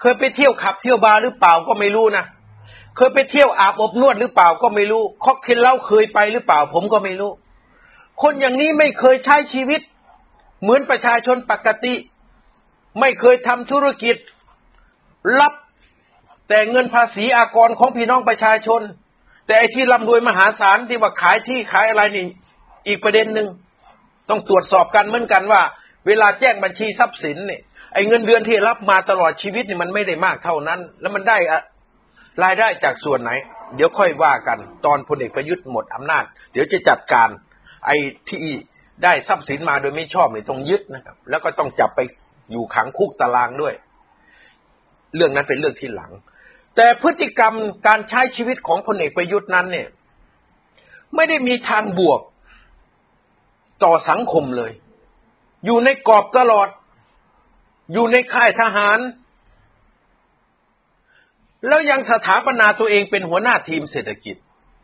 เคยไปเที่ยวขับเที่ยวบาร์หรือเปล่าก็ไม่รู้นะเคยไปเที่ยวอาบอบนวดหรือเปล่าก็ไม่รู้คอกเคนเล่าเคยไปหรือเปล่า ผมก็ไม่รู้ คนอย่างนี้ไม่เคยใช้ชีวิต เหมือนประชาชนปกติ ไม่เคยทำธุรกิจ รับแต่เงินภาษีอากรของพี่น้องประชาชน แต่ไอ้ที่ร่ำรวยมหาศาลที่ว่าขายที่ขายอะไรนี่ อีกประเด็นหนึ่งต้องตรวจสอบกันเหมือนกันว่า เวลาแจ้งบัญชีทรัพย์สินเนี่ยไอ้เงินเดือนที่รับมาตลอดชีวิตนี่มันไม่ได้มากเท่านั้น แล้วมันได้รายได้จากส่วนไหน เดี๋ยวค่อยว่ากัน ตอนพลเอกประยุทธ์หมดอำนาจ เดี๋ยวจะจัดการ ไอ้ที่ได้ทรัพย์สินมาโดยไม่ชอบเนี่ยต้องยึดนะครับ แล้วก็ต้องจับไป อยู่ขังคุกตารางด้วย เรื่องนั้นเป็นเรื่องที่หลัง แต่พฤติกรรมการใช้ชีวิตของพลเอกประยุทธ์นั้นเนี่ย ไม่ได้มีทางบวกต่อสังคมเลย อยู่ในกรอบตลอด อยู่ในค่ายทหาร แล้วยังสถาปนาตัวเองเป็นหัวหน้าทีมเศรษฐกิจ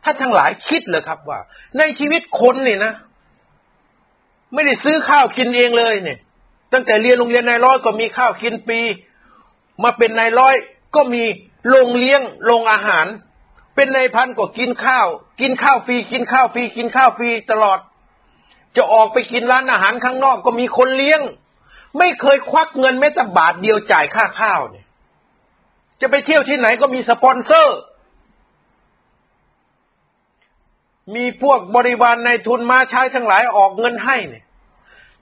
ถ้าทั้งหลายคิดเลยครับว่า ในชีวิตคนนี่นะ ไม่ได้ซื้อข้าวกินเองเลยเนี่ย ตั้งแต่เรียนโรงเรียนนายร้อยก็มีข้าวกินปี มาเป็นนายร้อยก็มีโรงเลี้ยงโรงอาหาร เป็นนายพันก็กินข้าว กินข้าวฟรีกินข้าวฟรีกินข้าวฟรีตลอด จะออกไปกินร้านอาหารข้างนอกก็มีคนเลี้ยง ไม่เคยควักเงินแม้แต่บาทเดียวจ่ายค่าข้าวเนี่ย จะไปเที่ยวที่ไหนก็มีสปอนเซอร์ มีพวกบริวารในทุนมาใช้ทั้งหลายออกเงินให้เนี่ย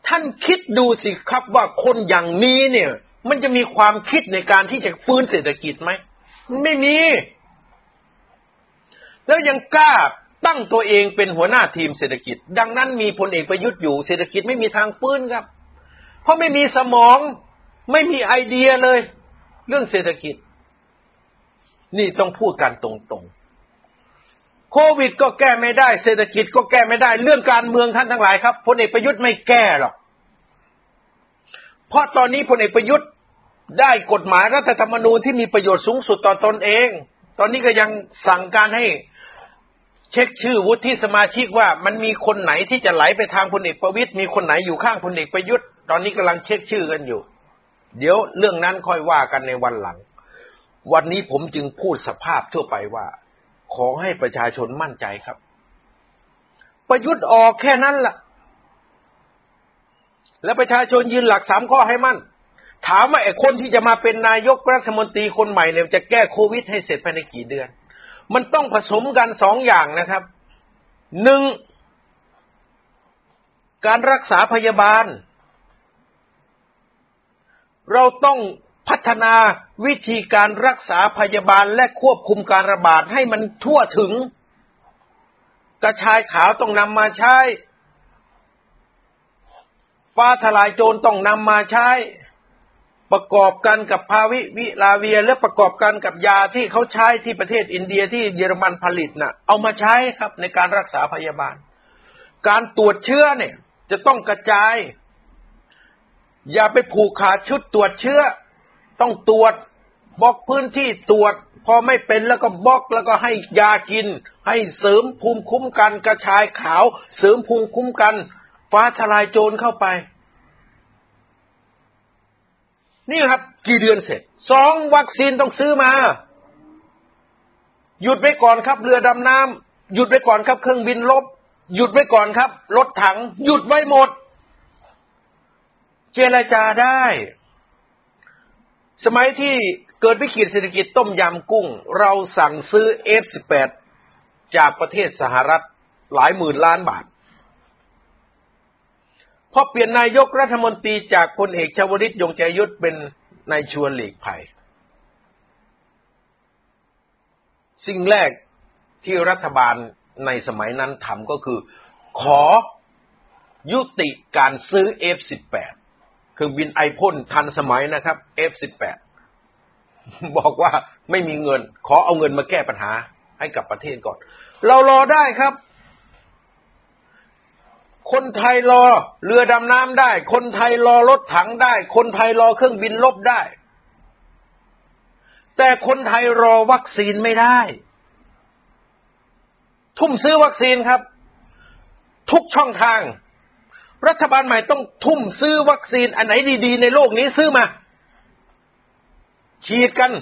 ท่านคิดดูสิครับว่าคนอย่างนี้เนี่ย มันจะมีความคิดในการที่จะฟื้นเศรษฐกิจไหมมันไม่มี แล้วยังกล้าตั้งตัวเองเป็นหัวหน้าทีมเศรษฐกิจ ดังนั้นมีพลเอกประยุทธ์อยู่เศรษฐกิจไม่มีทางฟื้นครับ เพราะไม่มีสมอง ไม่มีไอเดียเลย เรื่องเศรษฐกิจ นี่ต้องพูดกันตรงๆ โควิดก็แก้ไม่ได้ เศรษฐกิจก็แก้ไม่ได้ เรื่องการเมืองท่านทั้งหลายครับพลเอกประยุทธ์ไม่แก้หรอก เพราะตอนนี้พลเอกประยุทธ์ได้กฎหมายรัฐธรรมนูญที่มีประโยชน์สูงสุดต่อตอนเอง ตอนนี้ก็ยังสั่งการให้เช็คชื่อวุฒิสมาชิกว่ามันมีคนไหนที่จะไหลไปทางพลเอกประวิตยมีคนไหนอยู่ข้างพลเอกประยุทธ์ ตอนนี้กำลังเช็คชื่อกันอยู่ เดี๋ยวเรื่องนั้นค่อยว่ากันในวันหลัง วันนี้ผมจึงพูดสภาพทั่วไปว่า ขอให้ประชาชนมั่นใจครับ ประยุทธ์ออกแค่นั้นละ่ะ และประชาชนยืนหลักสามข้อให้มั่น ถามว่าไอ้คนที่จะมาเป็นนายกรัฐมนตรีคนใหม่เนี่ยจะแก้โควิดให้เสร็จภายในกี่เดือน มันต้องผสมกันสองอย่างนะครับหนึ่งการรักษาพยาบาล เราต้อง พัฒนาวิธีการรักษาพยาบาลและควบคุมการระบาดให้มันทั่วถึง กระชายขาวต้องนำมาใช้ ฟ้าทลายโจรต้องนำมาใช้ ประกอบกันกับภาวิวิลาเวีย และประกอบกันกับยาที่เขาใช้ที่ประเทศอินเดียที่เยอรมันผลิตนะ่ะ เอามาใช้ครับในการรักษาพยาบาล การตรวจเชื้อเนี่ย จะต้องกระจาย อย่าไปผูกขาดชุดตรวจเชื้อ ต้องตรวจบล็อกพื้นที่ตรวจ พอไม่เป็นแล้วก็บล็อกแล้วก็ให้ยากิน ให้เสริมภูมิคุ้มกันกระชายขาว เสริมภูมิคุ้มกัน ฟ้าทลายโจรเข้าไป นี่ครับ กี่เดือนเสร็จสองวัคซีนต้องซื้อมา หยุดไว้ก่อนครับ เรือดำน้ำหยุดไว้ก่อนครับ เครื่องบินลบ หยุดไว้ก่อนครับ รถถัง หยุดไว้หมด เจรจาได้ สมัยที่เกิดวิกฤตเศรษฐกิจต้มยำกุ้ง เราสั่งซื้อ F18 จากประเทศสหรัฐหลายหมื่นล้านบาทพอเปลี่ยนนายกรัฐมนตรีจากพลเอกชวลิตยงใจยุทธเป็นนายชวนหลีกภัย สิ่งแรกที่รัฐบาลในสมัยนั้นทำก็คือ ขอยุติการซื้อ F18 ครื่องบินไอพ่นทันสมัยนะครับ F18 บอกว่าไม่มีเงิน ขอเอาเงินมาแก้ปัญหาให้กับประเทศก่อน เรารอได้ครับ คนไทยรอเรือดำน้ำได้ คนไทยรอรถถังได้ คนไทยรอเครื่องบินลบได้ แต่คนไทยรอวัคซีนไม่ได้ ทุ่มซื้อวัคซีนครับ ทุกช่องทาง รัฐบาลใหม่ต้องทุ่มซื้อวัคซีนอันไหนดีๆ ในโลกนี้ซื้อมา ฉีดกัน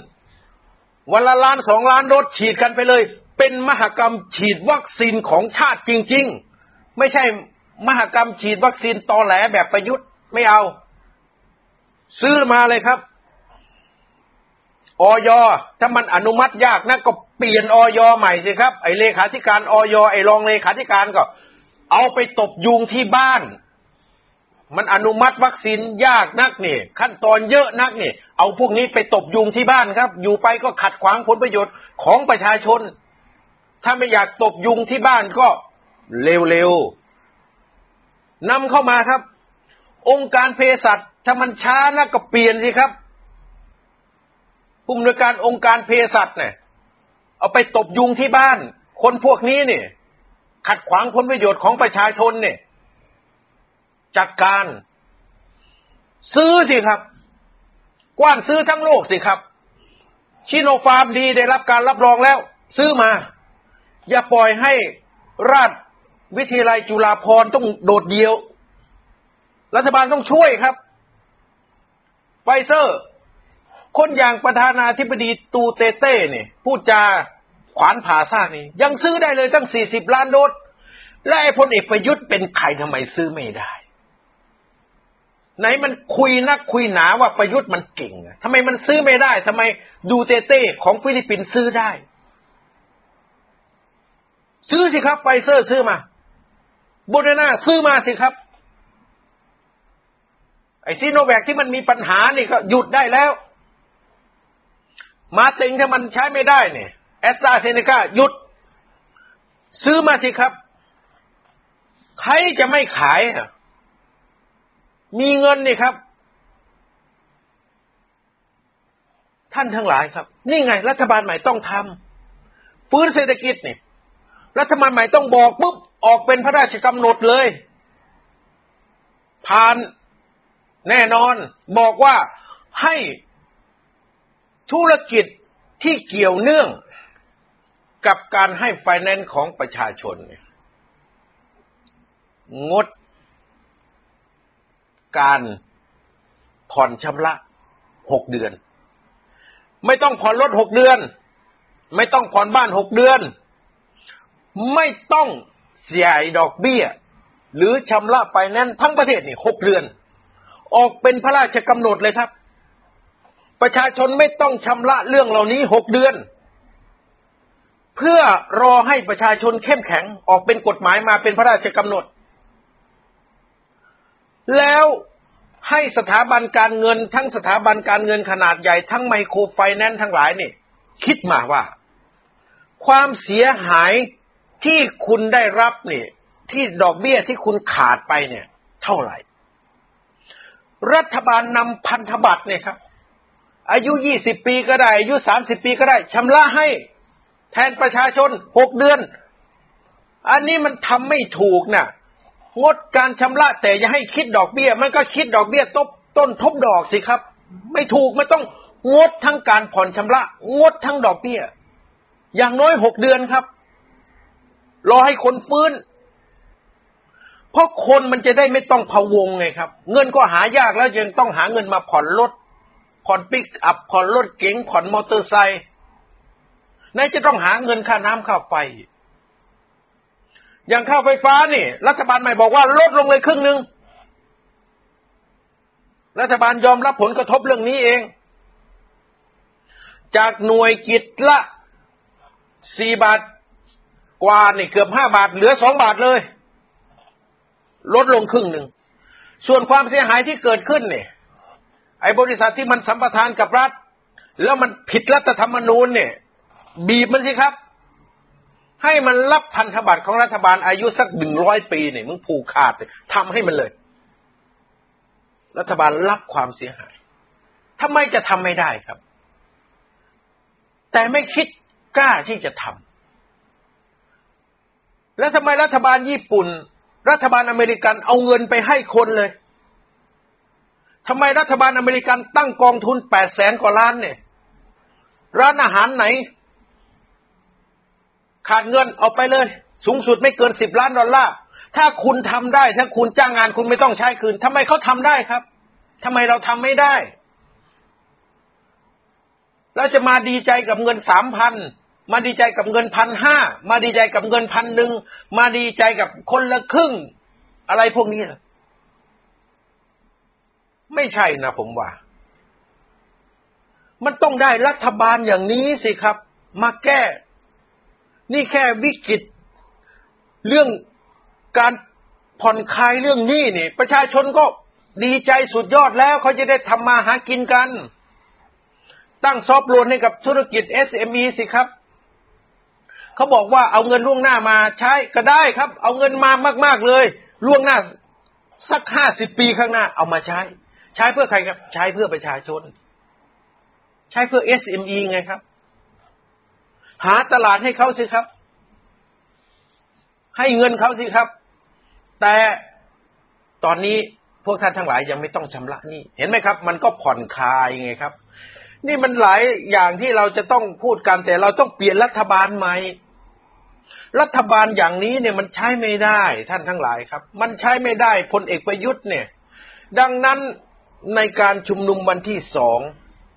วันละล้านสองล้านโดสฉีดกันไปเลย เป็นมหกรรมฉีดวัคซีนของชาติจริง ๆ ไม่ใช่มหกรรมฉีดวัคซีนตอแหลแบบประยุทธ์ไม่เอา ซื้อมาเลยครับออยถ้ามันอนุมัติยากนะก็เปลี่ยนออยใหม่สิครับ ไอเลขาธิการออยไอรองเลขาธิการก็ เอาไปตบยุงที่บ้าน มันอนุมัติวัคซีนยากนักนี่ ขั้นตอนเยอะนักนี่ เอาพวกนี้ไปตบยุงที่บ้านครับ อยู่ไปก็ขัดขวางผลประโยชน์ของประชาชน ถ้าไม่อยากตบยุงที่บ้านก็เร็วๆนำเข้ามาครับ องค์การเภสัชถ้ามันช้านะก็เปลี่ยนสิครับผู้อำนวยการองค์การเภสัชเนี่ย เอาไปตบยุงที่บ้าน คนพวกนี้เนี่ยขัดขวางผลประโยชน์ของประชาชนเนี่ย จัดการ ซื้อสิครับ กว้านซื้อทั้งโลกสิครับ ซิโนฟาร์มดีได้รับการรับรองแล้ว ซื้อมา อย่าปล่อยให้ราชวิทยาลัยจุฬาภรณ์ต้องโดดเดี่ยว รัฐบาลต้องช่วยครับ ไฟเซอร์ คนอย่างประธานาธิบดีดูเตอร์เตเนี่ยพูดจาขวานผ่าซากนี่ ยังซื้อได้เลยตั้งสี่สิบล้านโดสแล้วไอ้พลเอกประยุทธ์เป็นใครทำไมซื้อไม่ได้ ไหนมันคุยนักคุยหนาว่าประยุทธ์มันเก่งทำไมมันซื้อไม่ได้ทำไมดูเตอร์เตของฟิลิปปินส์ซื้อได้ ซื้อสิครับไฟเซอร์ซื้อมาโมเดอร์นาซื้อมาสิครับ ไอ้ซิโนแวคที่มันมีปัญหานี่ก็หยุดได้แล้ว มาต็งถ้ามันใช้ไม่ได้เนี่ยแอสตราเซเนกาหยุด ซื้อมาสิครับ ใครจะไม่ขายอะ มีเงินนี่ครับ ท่านทั้งหลายครับ นี่ไง รัฐบาลใหม่ต้องทำฟื้นเศรษฐกิจนี่รัฐบาลใหม่ต้องบอกปุ๊บออกเป็นพระราชกำหนดเลยผ่านแน่นอนบอกว่าให้ธุรกิจที่เกี่ยวเนื่องกับการให้ไฟแนนซ์ของประชาชน งด การผ่อนชำระหกเดือน ไม่ต้องผ่อนรถหกเดือน ไม่ต้องผ่อนบ้านหกเดือน ไม่ต้องเสียดอกเบี้ย หรือชำระไฟแนนซ์ทั้งประเทศนี่หกเดือน ออกเป็นพระราชกำหนดเลยครับ ประชาชนไม่ต้องชำระเรื่องเหล่านี้หกเดือน เพื่อรอให้ประชาชนเข้มแข็งออกเป็นกฎหมายมาเป็นพระราชกำหนด แล้วให้สถาบันการเงิน ทั้งสถาบันการเงินขนาดใหญ่ทั้งไมโครไฟแนนซ์ทั้งหลายนี่ คิดมาว่า ความเสียหายที่คุณได้รับนี่ ที่ดอกเบี้ยที่คุณขาดไปเนี่ย เท่าไหร่ รัฐบาลนำพันธบัตรเนี่ยครับ อายุยี่สิบปีก็ได้อายุสามสิบปีก็ได้ชำระให้แทนประชาชนหกเดือน อันนี้มันทำไม่ถูกนะ่ะ งดการชำระแต่อย่าให้คิดดอกเบี้ย มันก็คิดดอกเบี้ยตบต้นทบดอกสิครับ ไม่ถูกไมันต้องงดทั้งการผ่อนชำระ งดทั้งดอกเบี้ย อย่างน้อยหกเดือนครับ รอให้คนฟื้น เพราะคนมันจะได้ไม่ต้องพะวงไงครับ เงินก็หายากแล้วยังต้องหาเงินมาผ่อนรถผ่อนปิกอัพผ่อนรถเก๋งผ่อนมอเตอร์ไซค์ไหนจะต้องหาเงินค่าน้ำค่าไฟ อย่างค่าไฟฟ้านี่ รัฐบาลใหม่บอกว่าลดลงเลยครึ่งหนึ่งรัฐบาลยอมรับผลกระทบเรื่องนี้เอง จากหน่วยกิจละสี่บาทกว่านี่เกือบห้าบาท เหลือสองบาทเลย ลดลงครึ่งหนึ่ง ส่วนความเสียหายที่เกิดขึ้นเนี่ยไอ้บริษัทที่มันสัมปทานกับรัฐ แล้วมันผิดรัฐธรรมนูญเนี่ย บีบมันสิครับ ให้มันรับพันธบัตรของรัฐบาลอายุสักหนึ่งร้อยปีเนี่ยมึงผูกขาดทำให้มันเลย รัฐบาลรับความเสียหายทำไมจะทำไม่ได้ครับ แต่ไม่คิดกล้าที่จะทำแล้วทำไมรัฐบาลญี่ปุ่น รัฐบาลอเมริกันเอาเงินไปให้คนเลยทำไมรัฐบาลอเมริกันตั้งกองทุนแปดแสนกว่าล้านเนี่ย ร้านอาหารไหน ขาดเงินเอาไปเลย สูงสุดไม่เกินสิบล้านดอลลาร์ถ้าคุณทำได้ ถ้าคุณจ้างงานคุณไม่ต้องใช้คืนทำไมเขาทำได้ครับทำไมเราทำไม่ได้ แล้วจะมาดีใจกับเงินสามพันมาดีใจกับเงินพันห้ามาดีใจกับเงินพันหนึ่งมาดีใจกับคนละครึ่ง อะไรพวกนี้ล่ะไม่ใช่นะผมว่า มันต้องได้รัฐบาลอย่างนี้สิครับ มาแก้ นี่แค่วิกฤตเรื่องการผ่อนคลายเรื่องนี้นี่ ประชาชนก็ดีใจสุดยอดแล้วเขาจะได้ทำมาหากินกัน ตั้งซอฟต์โลนให้กับธุรกิจ SME สิครับเขาบอกว่าเอาเงินล่วงหน้ามาใช้ก็ได้ครับ เอาเงินมามาก ๆเลย ล่วงหน้าสักห้าสิบปีข้างหน้าเอามาใช้ ใช้เพื่อใครครับ ใช้เพื่อประชาชน ใช้เพื่อ SME ไงครับ หาตลาดให้เขาสิครับ ให้เงินเขาสิครับ แต่ตอนนี้พวกท่านทั้งหลายยังไม่ต้องชำระหนี้เห็นไหมครับ มันก็ผ่อนคลายไงครับ นี่มันหลายอย่างที่เราจะต้องพูดกันแต่เราต้องเปลี่ยนรัฐบาลใหม่รัฐบาลอย่างนี้เนี่ยมันใช้ไม่ได้ท่านทั้งหลายครับ มันใช้ไม่ได้พลเอกประยุทธ์เนี่ย ดังนั้นในการชุมนุมวันที่สอง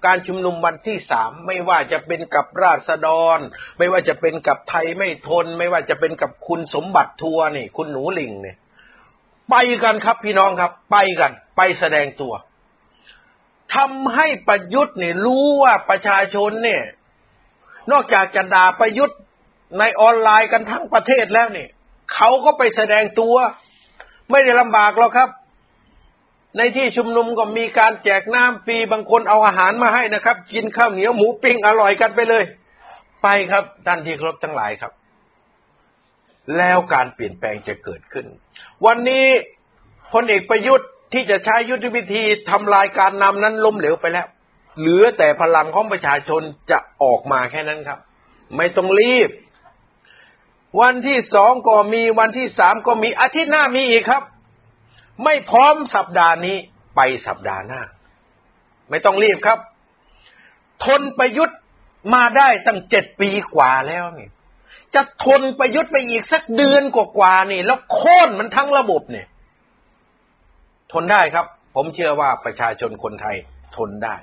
การชุมนุมวันที่สามไม่ว่าจะเป็นกับราษฎร ไม่ว่าจะเป็นกับไทยไม่ทน ไม่ว่าจะเป็นกับคุณสมบัติทัวร์นี่ คุณหนูลิงเนี่ย ไปกันครับพี่น้องครับ ไปกัน ไปแสดงตัวทำให้ประยุทธ์เนี่ยรู้ว่าประชาชนเนี่ย นอกจากจะด่าประยุทธ์ในออนไลน์กันทั้งประเทศแล้วเนี่ยเขาก็ไปแสดงตัว ไม่ได้ลำบากหรอกครับ ในที่ชุมนุมก็มีการแจกน้ำฟรีบางคนเอาอาหารมาให้นะครับ กินข้าวเหนียวหมูปิ้งอร่อยกันไปเลย ไปครับท่านที่ครบทั้งหลายครับ แล้วการเปลี่ยนแปลงจะเกิดขึ้น วันนี้พลเอกประยุทธ์ที่จะใช้ยุทธวิธีทำลายการนำนั้นล้มเหลวไปแล้ว เหลือแต่พลังของประชาชนจะออกมาแค่นั้นครับ ไม่ต้องรีบ วันที่สองก็มีวันที่สามก็มีอาทิตย์หน้ามีอีกครับ ไม่พร้อมสัปดาห์นี้ไปสัปดาห์หน้า ไม่ต้องรีบครับ ทนประยุทธ์มาได้ตั้งเจ็ดปีกว่าแล้วนี่จะทนประยุทธ์ไปอีกสักเดือนกว่าๆนี่ แล้วโค่นมันทั้งระบบเนี่ย ทนได้ครับ ผมเชื่อว่าประชาชนคนไทยทนได้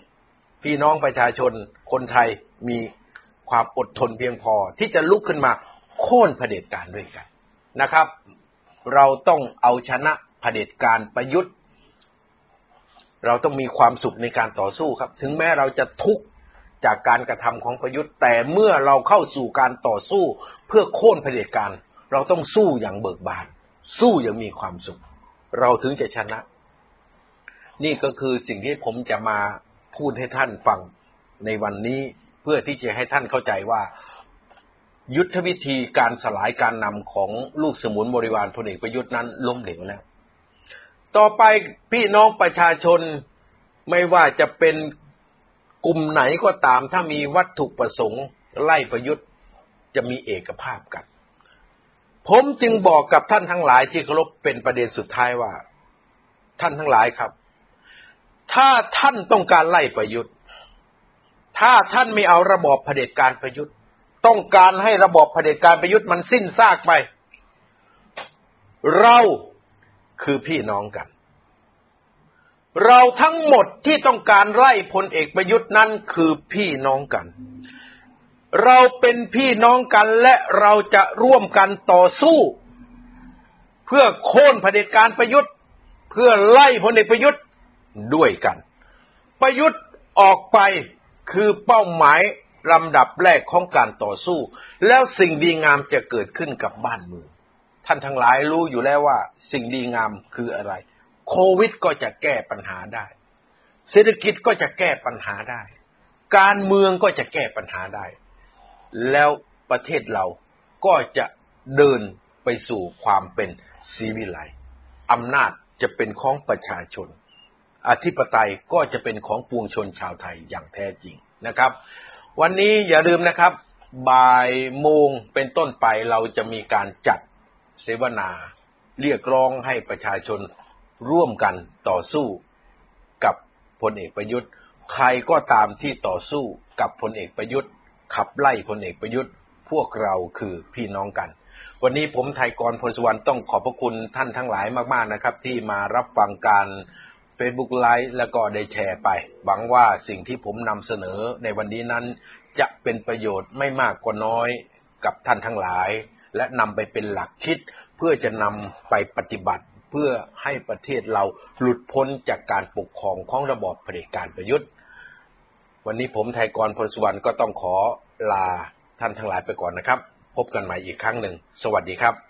พี่น้องประชาชนคนไทยมีความอดทนเพียงพอที่จะลุกขึ้นมาโค่นเผด็จการด้วยกันนะครับ เราต้องเอาชนะ เผด็จการประยุทธ์ เราต้องมีความสุขในการต่อสู้ครับ ถึงแม้เราจะทุกข์จากการกระทำของประยุทธ์ แต่เมื่อเราเข้าสู่การต่อสู้ เพื่อโค่นเผด็จการ เราต้องสู้อย่างเบิกบาน สู้อย่างมีความสุข เราถึงจะชนะ นี่ก็คือสิ่งที่ผมจะมาพูดให้ท่านฟังในวันนี้เพื่อที่จะให้ท่านเข้าใจว่า ยุทธวิธีการสลายการนำของลูกสมุนบริวารพลเอกประยุทธ์นั้นล้มเหลวแล้ว ต่อไปพี่น้องประชาชนไม่ว่าจะเป็นกลุ่มไหนก็ตาม ถ้ามีวัตถุประสงค์ไล่ประยุทธ์จะมีเอกภาพกัน ผมจึงบอกกับท่านทั้งหลายที่เคารพเป็นประเด็นสุดท้ายว่า ท่านทั้งหลายครับ ถ้าท่านต้องการไล่ประยุทธ์ ถ้าท่านไม่เอาระบอบเผด็จการประยุทธ์ ต้องการให้ระบอบเผด็จการประยุทธ์มันสิ้นซากไป เรา คือพี่น้องกัน เราทั้งหมดที่ต้องการไล่พลเอกประยุทธ์นั้นคือพี่น้องกัน เราเป็นพี่น้องกันและเราจะร่วมกันต่อสู้ เพื่อโค่นเผด็จการประยุทธ์ เพื่อไล่พลเอกประยุทธ์ด้วยกัน ประยุทธ์ออกไปคือเป้าหมายลำดับแรกของการต่อสู้ แล้วสิ่งดีงามจะเกิดขึ้นกับบ้านเมือง ท่านทั้งหลายรู้อยู่แล้วว่า สิ่งดีงามคืออะไร โควิดก็จะแก้ปัญหาได้ เศรษฐกิจก็จะแก้ปัญหาได้ การเมืองก็จะแก้ปัญหาได้ แล้วประเทศเราก็จะเดินไปสู่ความเป็นสีวิไลอำนาจจะเป็นของประชาชน อธิปไตยก็จะเป็นของปวงชนชาวไทยอย่างแท้จริงนะครับ วันนี้อย่าลืมนะครับ บ่ายโมงเป็นต้นไปเราจะมีการจัด เสวนา เรียกร้องให้ประชาชนร่วมกันต่อสู้กับพลเอกประยุทธ์ ใครก็ตามที่ต่อสู้กับพลเอกประยุทธ์ ขับไล่พลเอกประยุทธ์ พวกเราคือพี่น้องกัน วันนี้ผมไทยกรพลสุวรรณต้องขอบพระคุณท่านทั้งหลายมากๆนะครับ ที่มารับฟังการ Facebook ไลฟ์แล้วก็ได้แชร์ไป หวังว่าสิ่งที่ผมนำเสนอในวันนี้นั้น จะเป็นประโยชน์ไม่มากก็น้อยกับท่านทั้งหลาย และนำไปเป็นหลักคิด เพื่อจะนำไปปฏิบัติเพื่อให้ประเทศเราหลุดพ้นจากการปกครองของระบอบเผด็จการประยุทธ์ วันนี้ผมไทยกรพลสุวรรณก็ต้องขอลาท่านทั้งหลายไปก่อนนะครับ พบกันใหม่อีกครั้งหนึ่ง สวัสดีครับ